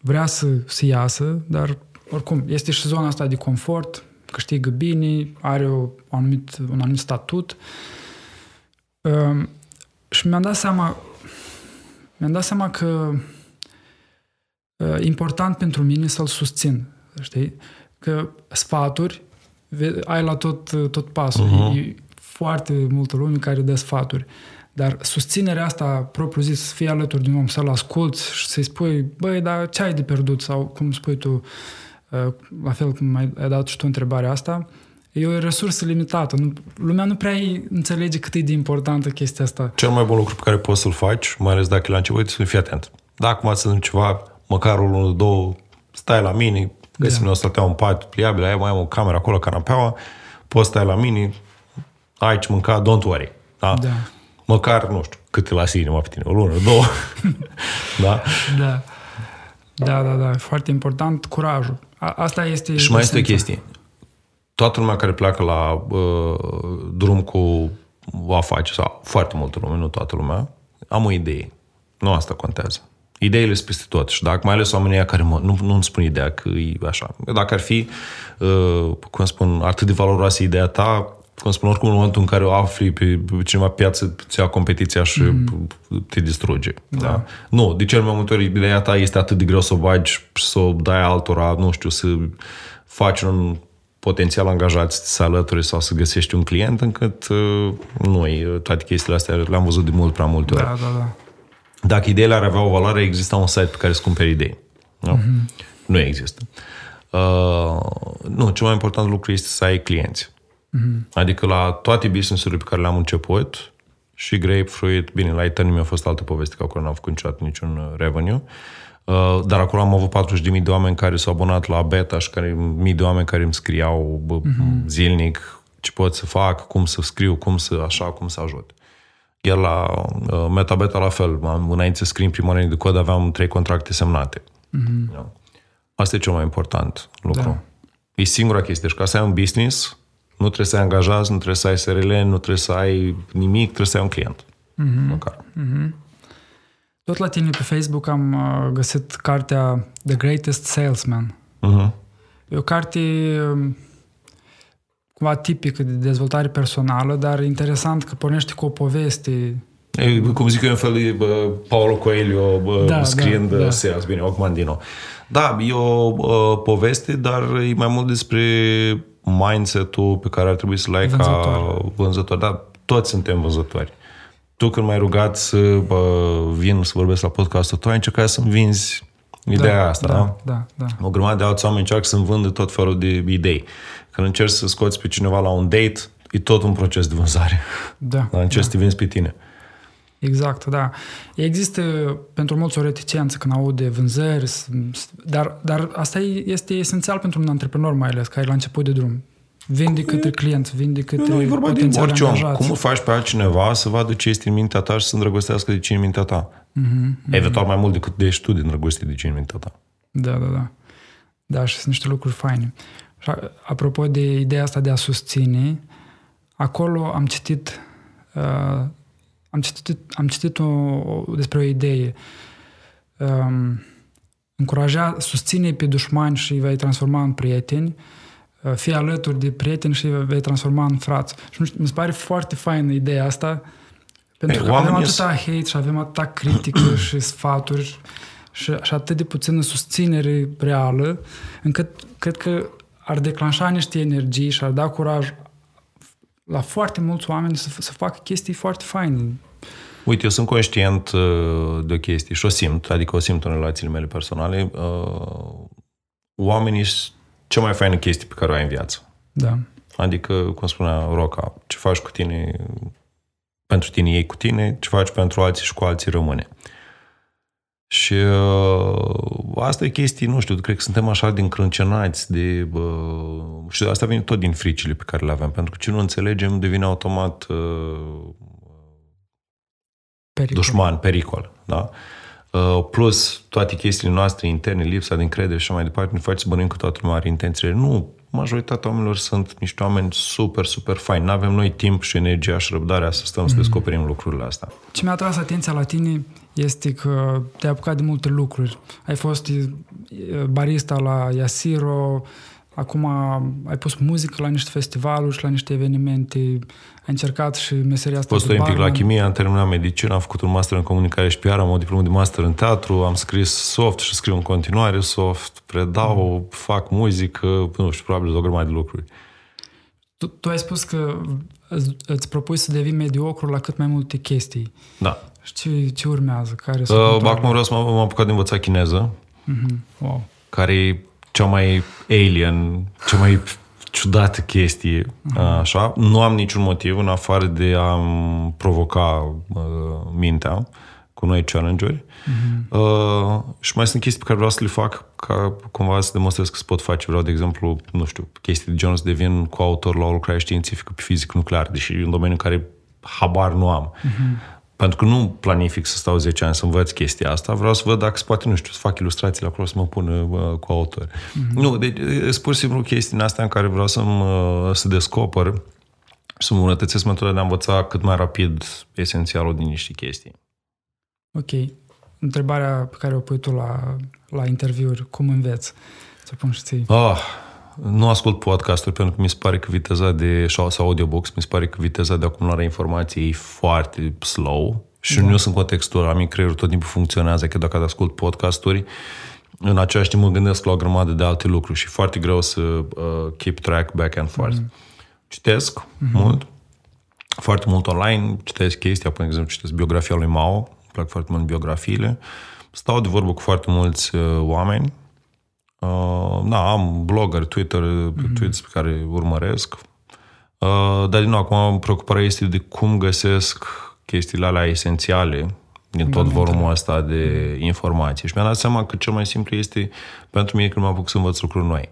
vrea să, să iasă, dar oricum este și zona asta de confort, câștigă bine, are o, un, anumit, un anumit statut. Um, și mi-am dat seama mi-am dat seama că uh, important pentru mine să-l susțin, știi? Că sfaturi ai la tot, tot pasul. Uh-huh. E foarte multă lume care dă sfaturi. Dar susținerea asta, propriu zis, să fii alături de un om, să-l asculți și să-i spui, băi, dar ce ai de pierdut? Sau cum spui tu, uh, la fel cum ai, ai dat și tu întrebarea asta, e o resursă limitată. Nu, lumea nu prea înțelege cât e de importantă chestia asta. Cel mai bun lucru pe care poți să-l faci, mai ales dacă e la început, să fii atent. Dacă acum să ceva, măcar unul, două, stai la mine, găsim da. o stătea un pat pliabil, ai mai am o cameră acolo, canapeaua, poți stai la mine, ai ce mânca, don't worry. Da? Da. Măcar, nu știu, cât te lasi inima pe tine, o lună, două. da? Da. Da, da, da. Foarte important, curajul. A, asta este... Și mai este o chestie. Toată lumea care pleacă la uh, drum cu o afacere, sau foarte multă lume, nu toată lumea, am o idee. Nu asta contează. Ideile sunt peste tot. Și dacă mai ales oamenii care mă, nu, nu-mi spun ideea că e așa. Dacă ar fi, uh, cum spun, atât de valoroasă ideea ta, cum spun, oricum în momentul în care o afli pe cineva piață, ți ia competiția și mm. te distruge. Da. da. Nu, de cel mai multe ori ideea ta este atât de greu să o bagi și să o dai altora, nu știu, să faci un potențial angajat să alături sau să găsești un client, încât uh, noi, toate chestiile astea le-am văzut de mult prea multe ori. Da, da, da. Dacă ideile ar avea o valoare, exista un site pe care să cumperi idei. Nu? Mm-hmm. Nu există. Uh, nu, cel mai important lucru este să ai clienți. Mm-hmm. Adică la toate business-urile pe care le-am început, și Grapefruit, bine, la Eternity mi-a fost altă poveste, că acolo n-am făcut niciodată niciun uh, revenue, uh, dar acolo am avut 40.000 de oameni care s-au abonat la beta și care, mii de oameni care îmi scriau bă, mm-hmm. zilnic ce pot să fac, cum să scriu, cum să așa, cum să ajut. Iar la uh, MetaBeta la fel, am, înainte să scriu prima linie de cod, aveam trei contracte semnate. Mm-hmm. Da. Asta e cel mai important lucru. Da. E singura chestie. Și ca să ai un business, nu trebuie să ai angajați, nu trebuie să ai SRL, nu trebuie să ai nimic, trebuie să ai un client. Mm-hmm. Măcar. Mm-hmm. Tot la tine pe Facebook am uh, găsit cartea The Greatest Salesman. Mm-hmm. E o carte um, cumva tipică de dezvoltare personală, dar interesant că pornește cu o poveste E, cum zic eu, un fel de bă, Paulo Coelho bă, Da, scriind da, da, da. sales, bine, Ocman din nou. Da, e o uh, poveste, dar e mai mult despre mindset-ul pe care ar trebui să-l ai ca Vânzător. vânzător. Da, toți suntem vânzători. Tu când m-ai rugat să bă, vin să vorbesc la podcastul tău, ai încercat să-mi vinzi ideea asta, da? da, da, da. O grămadă de alți oameni încearcă să-mi vândă tot felul de idei. Când încerci să scoți pe cineva la un date, e tot un proces de vânzare. da. Dar încerci să te vinzi pe tine. Exact, da. Există pentru mulți o reticență când aud de vânzări, s- s- dar, dar asta e- este esențial pentru un antreprenor mai ales, care e la început de drum. Vinde către clienți, vinde către Nu, e vorba de potențiali orice om. angajați. Cum îl faci pe altcineva să vadă ce este în mintea ta și să îndrăgostească de ce e în mintea ta? Mhm, Eventual mai mult decât de ești tu de îndrăgostit de ce e în mintea ta. Da, da, da. Da, și sunt niște lucruri faine. Și a- apropo de ideea asta de a susține, acolo am citit uh, am citit, am citit o, o, despre o idee. Um, încuraja, susține pe dușmani și îi vei transforma în prieteni, uh, fii alături de prieteni și îi vei transforma în frați. Și nu știu, mi se pare foarte faină ideea asta, pentru Ei, că avem oamenii atâta hate și avem atâta critică și sfaturi și, și atât de puțină susținere reală, încât cred că ar declanșa niște energii și ar da curaj la foarte mulți oameni să, să facă chestii foarte faine. Uite, eu sunt conștient uh, de o chestie și o simt, adică o simt în relațiile mele personale. Uh, Oamenii sunt cea mai faină chestie pe care o ai în viață. Da. Adică, cum spunea Roca, ce faci cu tine, pentru tine iei cu tine, ce faci pentru alții și cu alții rămâne. Și uh, asta e chestii, nu știu, cred că suntem așa din crâncenați de... Uh, și asta vine tot din fricile pe care le avem, pentru că ce nu înțelegem devine automat uh, Pericol. dușman, pericol, da? Uh, plus toate chestiile noastre interne, lipsa de încredere și așa mai departe, ne face să bănuim că toată lumea are intențiile. Nu, majoritatea oamenilor sunt niște oameni super, super faini. Nu avem noi timp și energia și răbdarea să stăm să descoperim lucrurile astea. Ce mi-a atras atenția la tine este că te-ai apucat de multe lucruri. Ai fost e, barista la Yasiro, acum ai pus muzică la niște festivaluri și la niște evenimente, ai încercat și meseria asta Fost de olimpic la barman. chimie, am terminat medicină, am făcut un master în comunicare și PR, am o diplomă de master în teatru, am scris soft și scriu în continuare soft, predau, fac muzică, nu știu, probabil o grămadă de lucruri. Tu, tu ai spus că îți, îți propui să devii mediocru la cât mai multe chestii. Da. Și ce, ce urmează? Care sunt Uh, următoarele? acum vreau să mă, m-am apucat de învăța chineză, Mhm. Wow. care e cea mai alien, cea mai ciudată chestie, așa. Nu am niciun motiv în afară de a-mi provoca uh, mintea cu noi challenge-uri. Uh, și mai sunt chestii pe care vreau să le fac ca cumva să demonstrez că se pot face. Vreau, de exemplu, nu știu, chestii de genul să devin coautor la o lucrare științifică pe fizică nuclear, deși e un domeniu în care habar nu am. Pentru că nu planific să stau 10 ani să învăț chestia asta, vreau să văd dacă se poate, nu știu, să fac ilustrațiile acolo, să mă pun uh, cu autor. Mm-hmm. Nu, deci sunt pur și simplu chestii în astea în care vreau să, uh, să descoper și să mă îmbunătățesc metoda de a învăța cât mai rapid esențialul din niște chestii. Ok. Întrebarea pe care o pui tu la, la interviuri, cum înveți? Să pun și ție. Ah, nu ascult podcasturi pentru că mi se pare că viteza de sau sau audiobooks, mi se pare că viteza de acumulare a informației e foarte slow și da. nu sunt contextul, am creierul tot timpul funcționează, că dacă ascult podcasturi, în același timp mă gândesc la o grămadă de alte lucruri și e foarte greu să uh, keep track back and forth. Mm. Citesc mm-hmm. mult, foarte mult online, citesc chestii, apoi, de exemplu, citesc biografia lui Mao, îmi plac foarte mult biografiile, stau de vorbă cu foarte mulți uh, oameni, Uh, da, am blogger, Twitter, mm-hmm. tweets pe care urmăresc. Uh, dar din nou, acum preocuparea este de cum găsesc chestiile alea esențiale din tot volumul ăsta de informații. Și mi-am dat seama că cel mai simplu este pentru mine când mă apuc să învăț lucruri noi.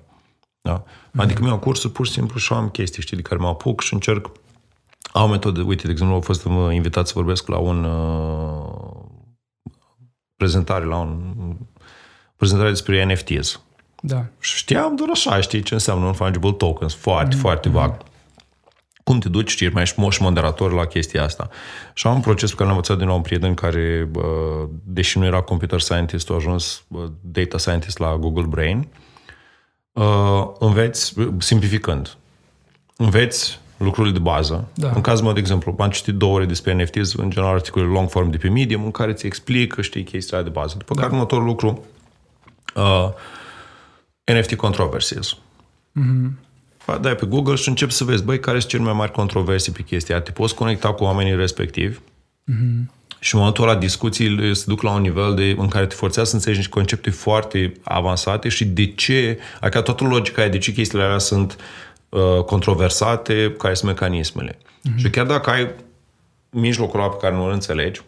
Da? Mm-hmm. Adică mi-au cursuri pur și simplu și am chestii, știi, de care mă apuc și încerc au metode, uite, de exemplu, am fost invitat să vorbesc la un uh, prezentare, la un prezentare despre NFTs. Da. Și știam doar așa, știi ce înseamnă non-fungible tokens, foarte, mm-hmm. foarte vag. Cum te duci, știi, mai ești și moderator la chestia asta. Și am un proces pe care l-am învățat din la un prieten care, deși nu era computer scientist, a ajuns data scientist la Google Brain. Înveți, simplificând, înveți lucrurile de bază. Da. În cazul meu, de exemplu, am citit două ore despre NFTs, în general articole long form de pe Medium, în care ți explică, știi, chestia de bază. După da. care următorul lucru, uh, NFT controversies. Mm-hmm. Dai pe Google și începi să vezi, băi, care sunt cele mai mari controversii pe chestia Te poți conecta cu oamenii respectivi mm-hmm. și în momentul ăla discuțiile se duc la un nivel de, în care te forțează să înțelegi niște concepte foarte avansate și de ce, adică toată logica e de ce chestiile alea sunt uh, controversate, care sunt mecanismele. Mm-hmm. Și chiar dacă ai mijlocul ăla pe care nu îl înțelegi,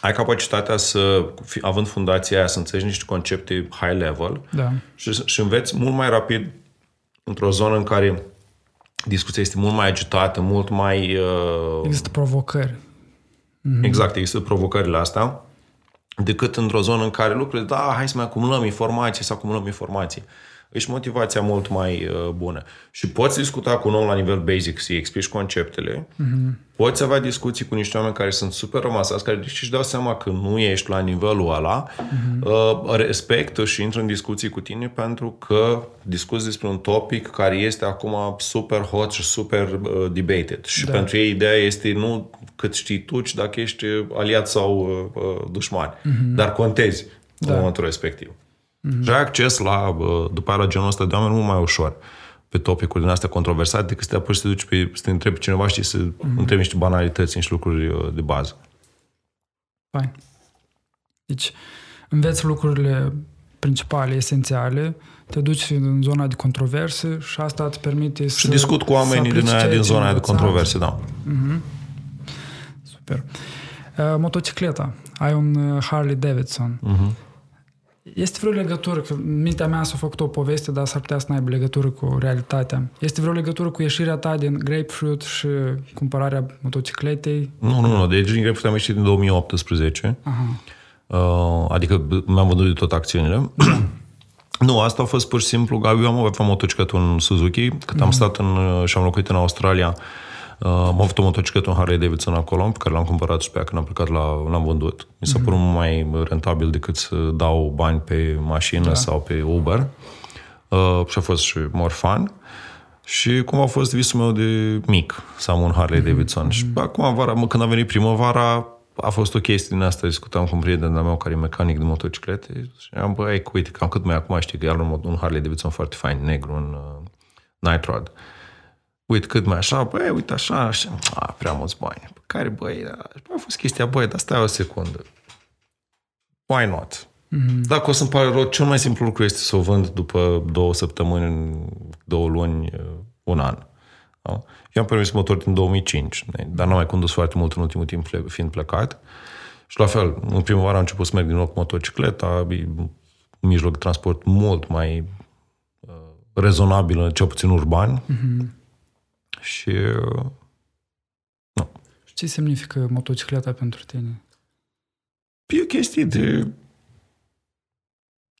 ai capacitatea să, având fundația aia, să înțelegi niște concepte high level da. și, și înveți mult mai rapid într-o zonă în care discuția este mult mai agitată, mult mai... Uh... Există provocări. Mm-hmm. Exact, există provocările astea, decât într-o zonă în care lucrurile, da, hai să mai acumulăm informații, să acumulăm informații își motivația mult mai uh, bună. Și poți discuta cu un om la nivel basic, să-i explici conceptele, mm-hmm. poți avea discuții cu niște oameni care sunt super rămasați, care își dau seama că nu ești la nivelul ăla, mm-hmm. uh, respectă și intră în discuții cu tine pentru că discuți despre un topic care este acum super hot și super uh, debated. Și da. pentru ei ideea este nu cât știi tu, ci dacă ești aliat sau uh, uh dușman. Mm-hmm. Dar contezi da. în momentul respectiv. Mm-hmm. Și ai acces la, după aia, la genul ăsta de oameni mult mai ușor pe topicuri din astea controversate decât să te apuci să te duci pe, să te întrebi cineva și să mm-hmm. întrebi niște banalități, niște lucruri uh, de bază. Fain. Deci, înveți lucrurile principale, esențiale, te duci în zona de controverse și asta îți permite și să... Și discut cu oamenii din aia din zona de controverse, da. Mm-hmm. Super. Uh, motocicleta. Ai un uh, Harley Davidson. Mm-hmm. Este vreo legătură, că în mintea mea s-a făcut o poveste, dar s-ar putea să n-aibă legătură cu realitatea. Este vreo legătură cu ieșirea ta din Grapefruit și cumpărarea motocicletei? Nu, nu, nu. Deci din Grapefruit am ieșit în 2018. Aha. Uh, adică mi-am vândut de tot acțiunile. nu, asta a fost pur și simplu, eu am avut motocicletă un Suzuki, când mm-hmm. am stat în, și am locuit în Australia, Uh, am avut o motocicletă, un Harley Davidson acolo, pe care l-am cumpărat și pe aia când am plecat, la, l-am vândut. Mi s-a mhm. părut mm-hmm. mai rentabil decât să dau bani pe mașină da. sau pe Uber. Uh, și a fost și more fun. Și cum a fost visul meu de mic să am un Harley mm-hmm. Davidson. Mm-hmm. Și mhm. acum, vara, mă, când a venit primăvara, a fost o chestie din asta, discutam cu un prieten de meu care e mecanic de motociclete și am băi, uite, cam cât mai acum știi că e un Harley Davidson foarte fain, negru, un uh, Night Rod. Uh, uit cât mai așa, băi, uite așa, așa, a, prea mulți bani. Care, băi, da, a fost chestia, băi, dar stai o secundă. Why not? Mm-hmm. Dacă o să-mi pare rău, cel mai simplu lucru este să o vând după două săptămâni, două luni, un an. Da? Eu am permis motor din 2005, dar n-am mai condus foarte mult în ultimul timp fiind plecat. Și la fel, în primăvară am început să merg din nou cu motocicleta, un mijloc de transport mult mai uh, rezonabil, cel puțin urban. Mm-hmm și nu. Ce semnifică motocicleta pentru tine? E o chestie de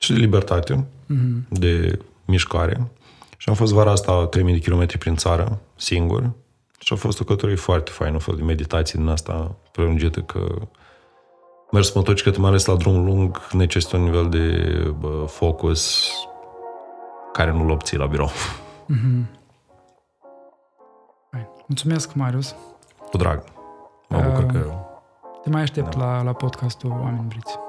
și de libertate, mm-hmm. de mișcare. Și am fost vara asta 3000 de km prin țară, singur. Și a fost o călătorie foarte faină, un fel de meditație din asta prelungită, că mers motocicletă, mai ales la drum lung, necesită un nivel de bă, focus care nu-l obții la birou. Mm-hmm. Mulțumesc, Marius. Cu drag. Mă bucur uh, că... Te mai aștept da. la, la podcastul Oameni Briți.